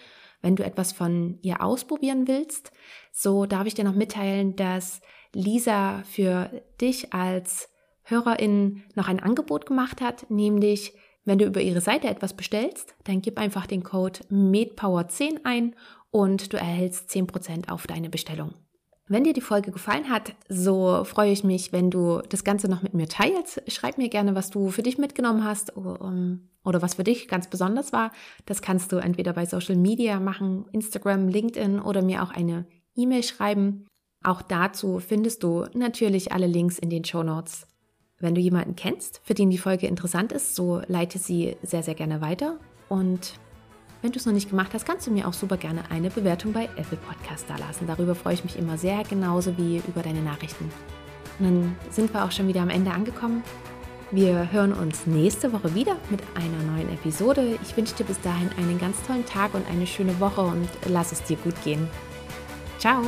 wenn du etwas von ihr ausprobieren willst. So darf ich dir noch mitteilen, dass Lisa für dich als Hörerin noch ein Angebot gemacht hat, nämlich wenn du über ihre Seite etwas bestellst, dann gib einfach den Code MedPower10 ein und du erhältst 10% auf deine Bestellung. Wenn dir die Folge gefallen hat, so freue ich mich, wenn du das Ganze noch mit mir teilst. Schreib mir gerne, was du für dich mitgenommen hast oder was für dich ganz besonders war. Das kannst du entweder bei Social Media machen, Instagram, LinkedIn oder mir auch eine E-Mail schreiben. Auch dazu findest du natürlich alle Links in den Show Notes. Wenn du jemanden kennst, für den die Folge interessant ist, so leite sie sehr, sehr gerne weiter. Und wenn du es noch nicht gemacht hast, kannst du mir auch super gerne eine Bewertung bei Apple Podcast da lassen. Darüber freue ich mich immer sehr, genauso wie über deine Nachrichten. Und dann sind wir auch schon wieder am Ende angekommen. Wir hören uns nächste Woche wieder mit einer neuen Episode. Ich wünsche dir bis dahin einen ganz tollen Tag und eine schöne Woche und lass es dir gut gehen. Ciao!